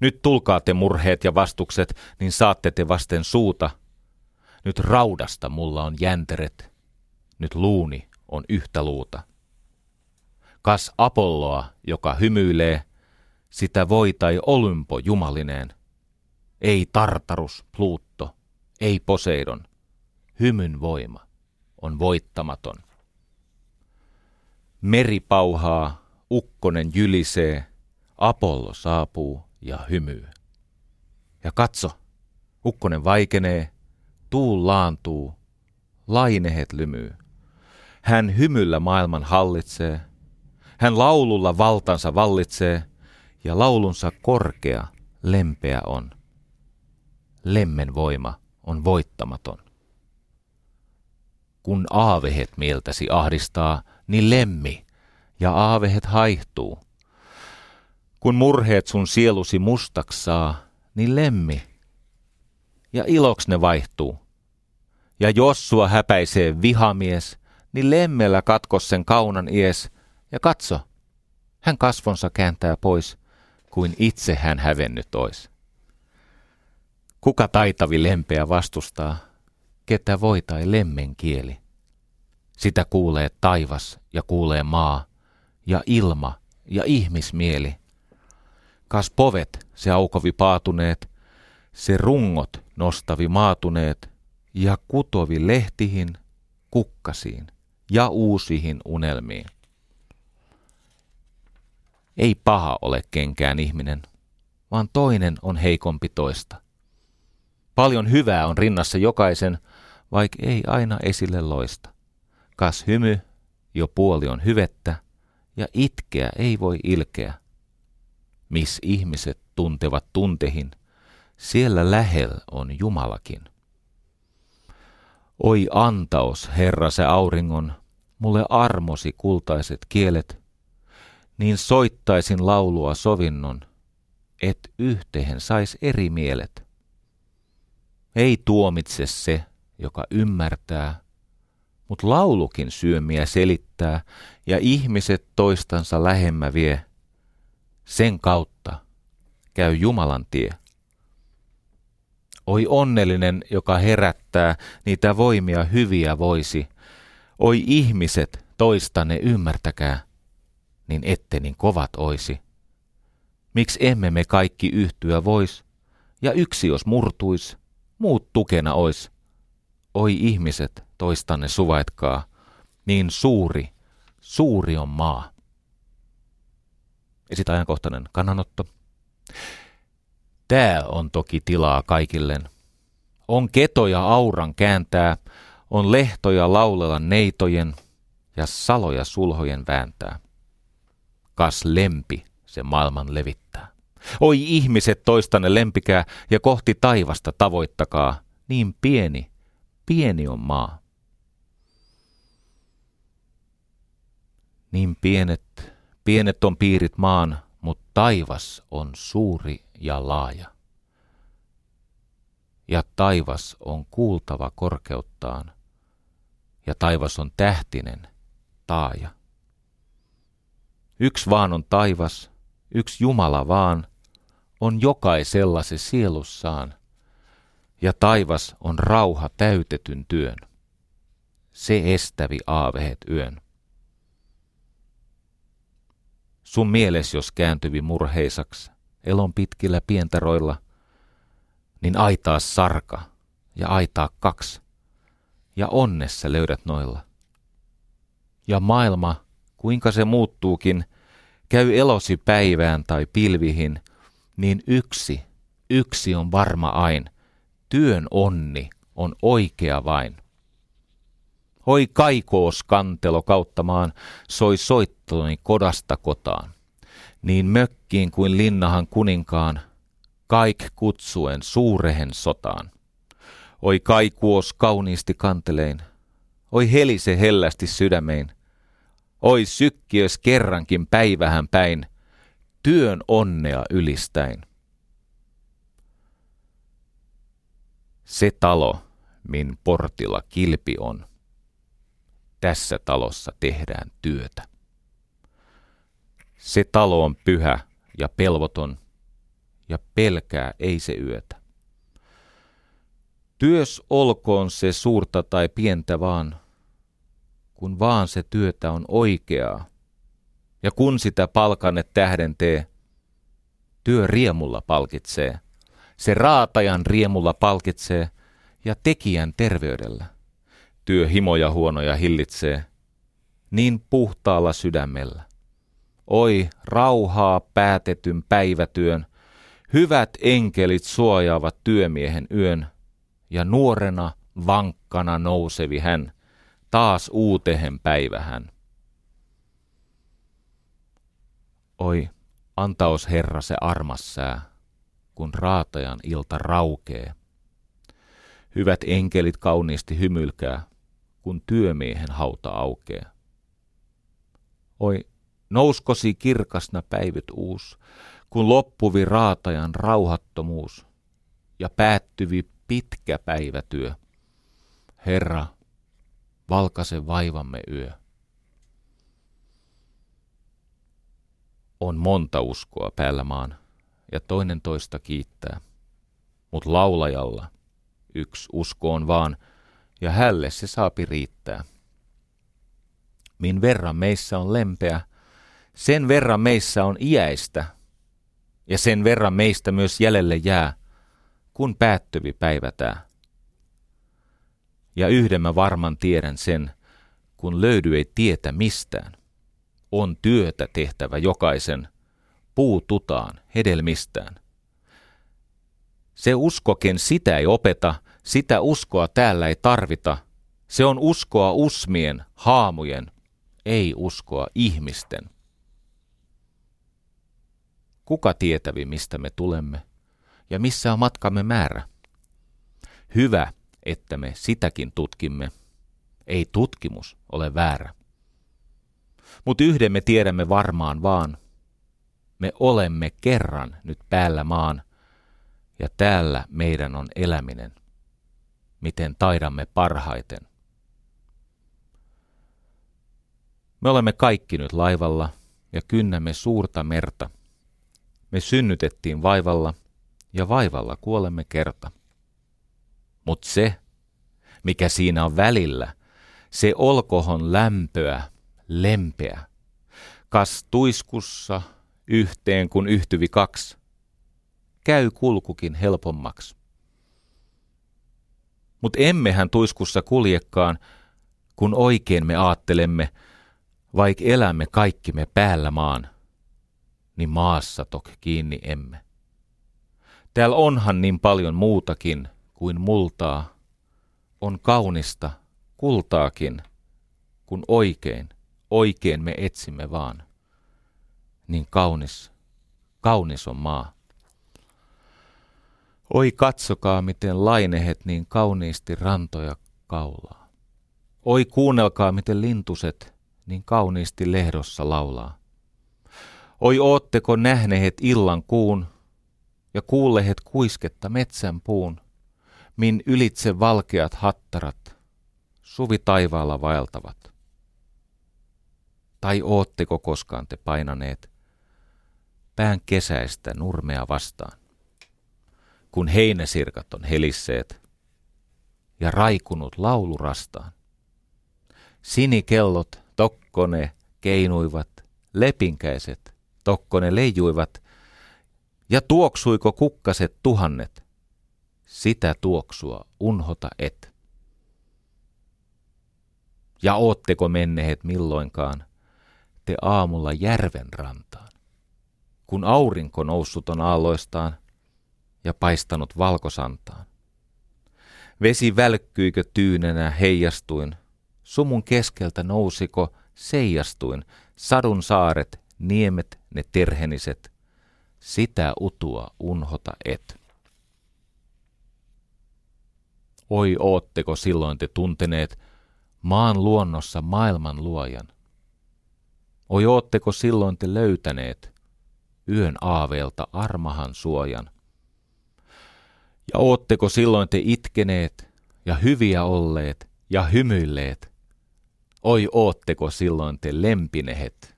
Nyt tulkaa te murheet ja vastukset, niin saatte te vasten suuta. Nyt raudasta mulla on jänteret, nyt luuni on yhtä luuta. Kas Apolloa, joka hymyilee, sitä voi tai Olympo jumalineen. Ei Tartarus, Pluutto, ei Poseidon. Hymyn voima on voittamaton. Meri pauhaa, ukkonen jylisee, Apollo saapuu ja hymyy. Ja katso, ukkonen vaikenee, tuul laantuu, lainehet lymyy. Hän hymyllä maailman hallitsee, hän laululla valtansa vallitsee, ja laulunsa korkea, lempeä on. Lemmen voima on voittamaton. Kun aavehet mieltäsi ahdistaa, niin lemmi, ja aavehet haihtuu. Kun murheet sun sielusi mustaksaa, niin lemmi, ja iloks ne vaihtuu. Ja jos sua häpäisee vihamies, niin lemmellä katkos sen kaunan ies, ja katso, hän kasvonsa kääntää pois, kuin itse hän hävennyt ois. Kuka taitavi lempeä vastustaa, ketä voi tai lemmen kieli? Sitä kuulee taivas ja kuulee maa, ja ilma ja ihmismieli. Kas povet se aukovi paatuneet, se rungot nostavi maatuneet, ja kutovi lehtihin, kukkasiin ja uusihin unelmiin. Ei paha ole kenkään ihminen, vaan toinen on heikompi toista. Paljon hyvää on rinnassa jokaisen, vaikka ei aina esille loista. Kas hymy, jo puoli on hyvettä, ja itkeä ei voi ilkeä. Miss ihmiset tuntevat tuntehin, siellä lähel on Jumalakin. Oi antaos, Herra, se auringon, mulle armosi kultaiset kielet, niin soittaisin laulua sovinnon, et yhteen sais eri mielet. Ei tuomitse se, joka ymmärtää, mut laulukin syömiä selittää ja ihmiset toistansa lähemmä vie. Sen kautta käy Jumalan tie. Oi onnellinen, joka herättää niitä voimia hyviä voisi. Oi ihmiset, toistanne ymmärtäkää, niin ette niin kovat oisi. Miksi emme me kaikki yhtyä vois, ja yksi jos murtuis, muut tukena ois. Oi ihmiset, toistanne suvaitkaa, niin suuri, suuri on maa. Sitten ajankohtainen kannanotto. Tää on toki tilaa kaikillen. On ketoja auran kääntää, on lehtoja laulella neitojen ja saloja sulhojen vääntää. Kas lempi se maailman levittää. Oi ihmiset toistanne lempikää ja kohti taivasta tavoittakaa, niin pieni, pieni on maa. Niin pienet, pienet on piirit maan, mutta taivas on suuri ja laaja. Ja taivas on kuultava korkeuttaan, ja taivas on tähtinen, taaja. Yksi vaan on taivas, yksi Jumala vaan, on jokaisella se sielussaan, ja taivas on rauha täytetyn työn. Se estävi aavehet yön. Sun mieles jos kääntyvi murheisaks, elon pitkillä pientaroilla, niin aitaa sarka ja aitaa kaksi, ja onnessa löydät noilla. Ja maailma, kuinka se muuttuukin, käy elosi päivään tai pilvihin, niin yksi, yksi on varma ain, työn onni on oikea vain. Hoi kaikoos kantelo kauttamaan, soi soittoni kodasta kotaan. Niin mökkiin kuin linnahan kuninkaan, kaik kutsuen suurehen sotaan. Oi kaikuos kauniisti kantelein, oi helise hellästi sydämein. Oi sykkiös kerrankin päivähän päin, työn onnea ylistäin. Se talo, min portilla kilpi on, tässä talossa tehdään työtä. Se talo on pyhä ja pelvoton, ja pelkää ei se yötä. Työs olkoon se suurta tai pientä vaan, kun vaan se työtä on oikeaa, ja kun sitä palkanne tähden tee, työ riemulla palkitsee, se raatajan riemulla palkitsee ja tekijän terveydellä työ himoja huonoja hillitsee, niin puhtaalla sydämellä. Oi, rauhaa päätetyn päivätyön, hyvät enkelit suojaavat työmiehen yön, ja nuorena vankkana nousevi hän, taas uutehen päivähän. Oi, antaos Herra se armassää, kun raatajan ilta raukee. Hyvät enkelit kauniisti hymylkää, kun työmiehen hauta aukeaa. Oi, nouskosi kirkasna päivyt uus, kun loppuvi raatajan rauhattomuus ja päättyvi pitkä päivätyö. Herra, valkase vaivamme yö. On monta uskoa päällä maan, ja toinen toista kiittää. Mut laulajalla yksi usko on vaan, ja hälle se saapi riittää. Min verran meissä on lempeä, sen verran meissä on iäistä, ja sen verran meistä myös jäljelle jää, kun päättyvi päivätää. Ja yhden mä varman tiedän sen, kun löydy ei tietä mistään. On työtä tehtävä jokaisen, puu tutaan hedelmistään. Se uskoken sitä ei opeta, sitä uskoa täällä ei tarvita. Se on uskoa usmien, haamujen, ei uskoa ihmisten. Kuka tietävi, mistä me tulemme ja missä on matkamme määrä? Hyvä, että me sitäkin tutkimme. Ei tutkimus ole väärä. Mutta yhden me tiedämme varmaan vaan. Me olemme kerran nyt päällä maan, ja täällä meidän on eläminen miten taidamme parhaiten. Me olemme kaikki nyt laivalla ja kynnämme suurta merta. Me synnytettiin vaivalla ja vaivalla kuolemme kerta. Mut se, mikä siinä on välillä, se olkohon lämpöä, lempeä. Kas tuiskussa yhteen kun yhtyvi kaksi, käy kulkukin helpommaksi. Mutta emmehän tuiskussa kuljekaan, kun oikein me aattelemme, vaik elämme kaikki me päällä maan, niin maassa tok kiinni emme. Täällä onhan niin paljon muutakin kuin multaa, on kaunista kultaakin, kun oikein, oikein me etsimme vaan. Niin kaunis, kaunis on maa. Oi katsokaa, miten lainehet niin kauniisti rantoja kaulaa. Oi kuunnelkaa, miten lintuset niin kauniisti lehdossa laulaa. Oi ootteko nähnehet illan kuun ja kuullehet kuisketta metsän puun, min ylitse valkeat hattarat suvi taivaalla vaeltavat. Tai ootteko koskaan te painaneet pään kesäistä nurmea vastaan? kun heinäsirkat on helisseet ja raikunut laulurastaan. Sinikellot tokkone keinuivat, lepinkäiset tokkone leijuivat Ja tuoksuiko kukkaset tuhannet? Sitä tuoksua unhota et. Ja ootteko menneet milloinkaan te aamulla järven rantaan, kun aurinko noussut on aalloistaan ja paistanut valkosantaan? Vesi välkkyikö tyynenä heijastuin, sumun keskeltä nousiko seijastuin, sadun saaret, niemet, ne terheniset, sitä utua unhota et. Oi ootteko silloin te tunteneet maan luonnossa maailman luojan? Oi ootteko silloin te löytäneet yön aaveelta armahan suojan? Ja ootteko silloin te itkeneet ja hyviä olleet ja hymyilleet? Oi ootteko silloin te lempinehet,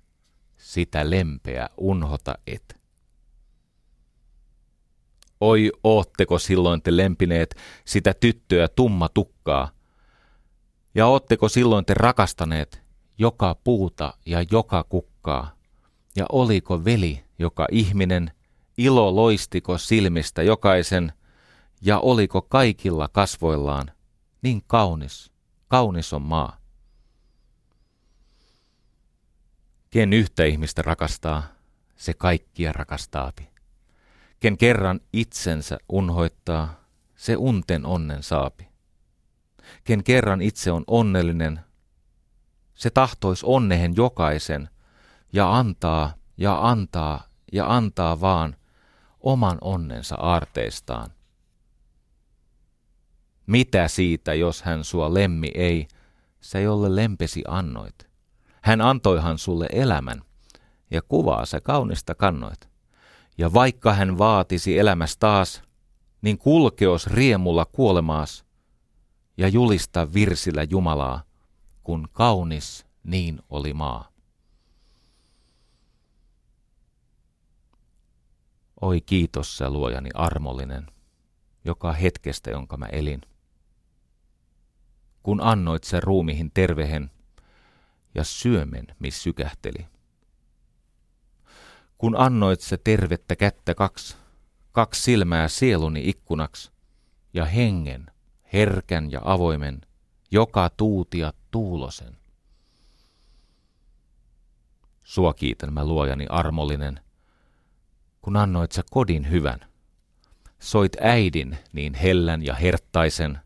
sitä lempeä unhota et. Oi ootteko silloin te lempineet sitä tyttöä tumma tukkaa, ja ootteko silloin te rakastaneet joka puuta ja joka kukkaa, ja oliko veli, joka ihminen, ilo loistiko silmistä jokaisen, ja oliko kaikilla kasvoillaan niin kaunis, kaunis on maa. Ken yhtä ihmistä rakastaa, se kaikkia rakastaapi. Ken kerran itsensä unhoittaa, se unten onnen saapi. Ken kerran itse on onnellinen, se tahtois onnehen jokaisen ja antaa ja antaa ja antaa vaan oman onnensa aarteistaan. Mitä siitä, jos hän sua lemmi ei, sä jolle lempesi annoit? Hän antoihan sulle elämän, ja kuvaa sä kaunista kannoit. Ja vaikka hän vaatisi elämäs taas, niin kulkeos riemulla kuolemaas, ja julista virsillä Jumalaa, kun kaunis niin oli maa. Oi kiitos sä luojani armollinen, joka hetkestä, jonka mä elin kun annoit sä ruumihin tervehen ja syömen, miss sykähteli. Kun annoit sä tervettä kättä kaksi, kaksi silmää sieluni ikkunaksi, ja hengen, herkän ja avoimen, joka tuutia tuulosen. Sua kiitän mä luojani armollinen, kun annoit sä kodin hyvän. Soit äidin niin hellän ja herttaisen,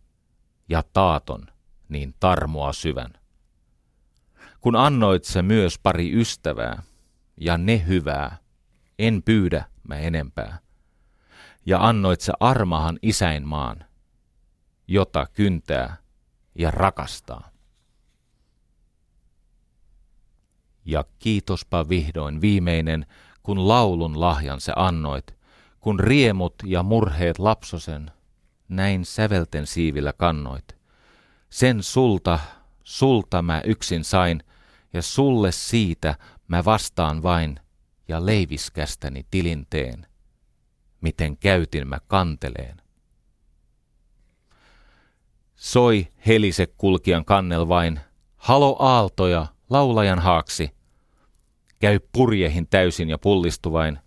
ja taaton niin tarmoa syvän. Kun annoit se myös pari ystävää, ja ne hyvää, en pyydä mä enempää. Ja annoit se armahan isäinmaan, jota kyntää ja rakastaa. Ja kiitospa vihdoin viimeinen, kun laulun lahjan se annoit, kun riemut ja murheet lapsosen näin sävelten siivillä kannoit. Sen sulta, sulta mä yksin sain, ja sulle siitä mä vastaan vain, ja leiviskästäni tilinteen, miten käytin mä kanteleen. Soi helise kulkijan kannel vain, halo aaltoja, laulajan haaksi. Käy purjehin täysin ja pullistuvain,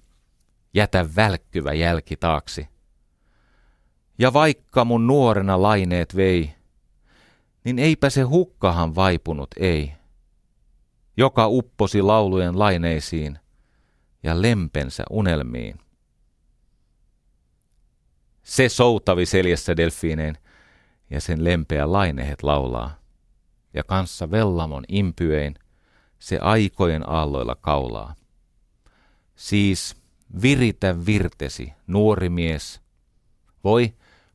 jätä välkkyvä jälki taaksi. Ja vaikka mun nuorena laineet vei, niin eipä se hukkahan vaipunut, ei, joka upposi laulujen laineisiin ja lempensä unelmiin. Se soutavi seljessä delfiineen ja sen lempeä lainehet laulaa, ja kanssa vellamon impyein se aikojen aalloilla kaulaa. Siis viritä virtesi, nuori mies. Voi,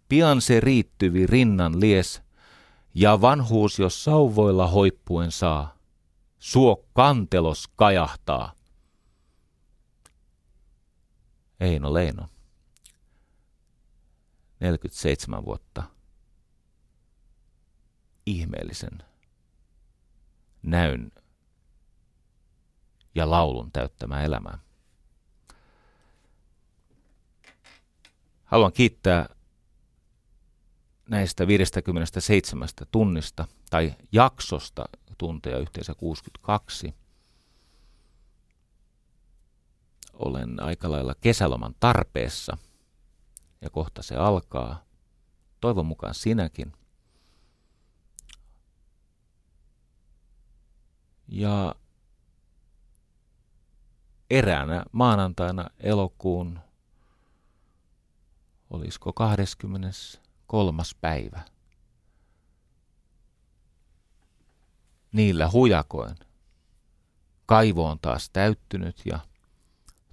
pian se riittyvi rinnan lies – ja vanhuus jos sauvoilla hoippuen saa, suo kantelos kajahtaa. Eino Leino, 47 vuotta, ihmeellisen näyn ja laulun täyttämää elämää. Haluan kiittää näistä 57 tunnista tai jaksosta tunteja yhteensä 62 olen aika lailla kesäloman tarpeessa ja kohta se alkaa. Toivon mukaan sinäkin. Ja eräänä maanantaina elokuun, olisiko 23. päivä, niillä hujakoen. Kaivo on taas täyttynyt ja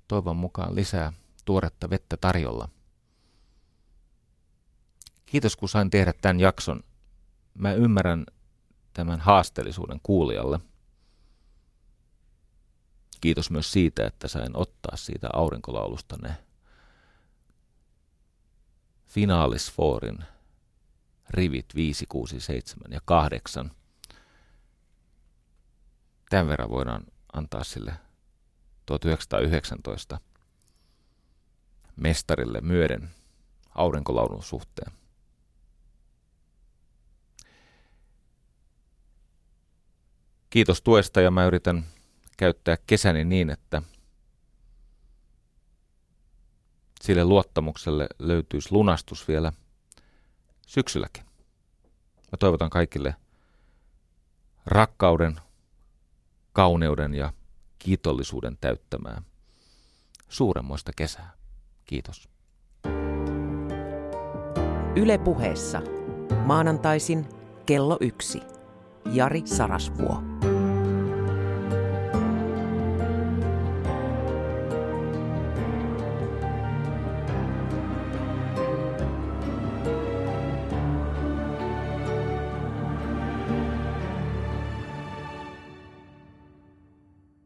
toivon mukaan lisää tuoretta vettä tarjolla. Kiitos kun sain tehdä tämän jakson. Mä ymmärrän tämän haasteellisuuden kuulijalle. Kiitos myös siitä, että sain ottaa siitä aurinkolaulusta ne finaalisfoorin rivit 5, 6, 7 ja 8. Tämän verran voidaan antaa sille 1919 mestarille myöden aurinkolaulun suhteen. Kiitos tuesta ja mä yritän käyttää kesäni niin, että sille luottamukselle löytyisi lunastus vielä syksylläkin. Mä toivotan kaikille rakkauden, kauneuden ja kiitollisuuden täyttämää suuremmoista kesää. Kiitos. Yle puheessa maanantaisin kello yksi. Jari Sarasvuo.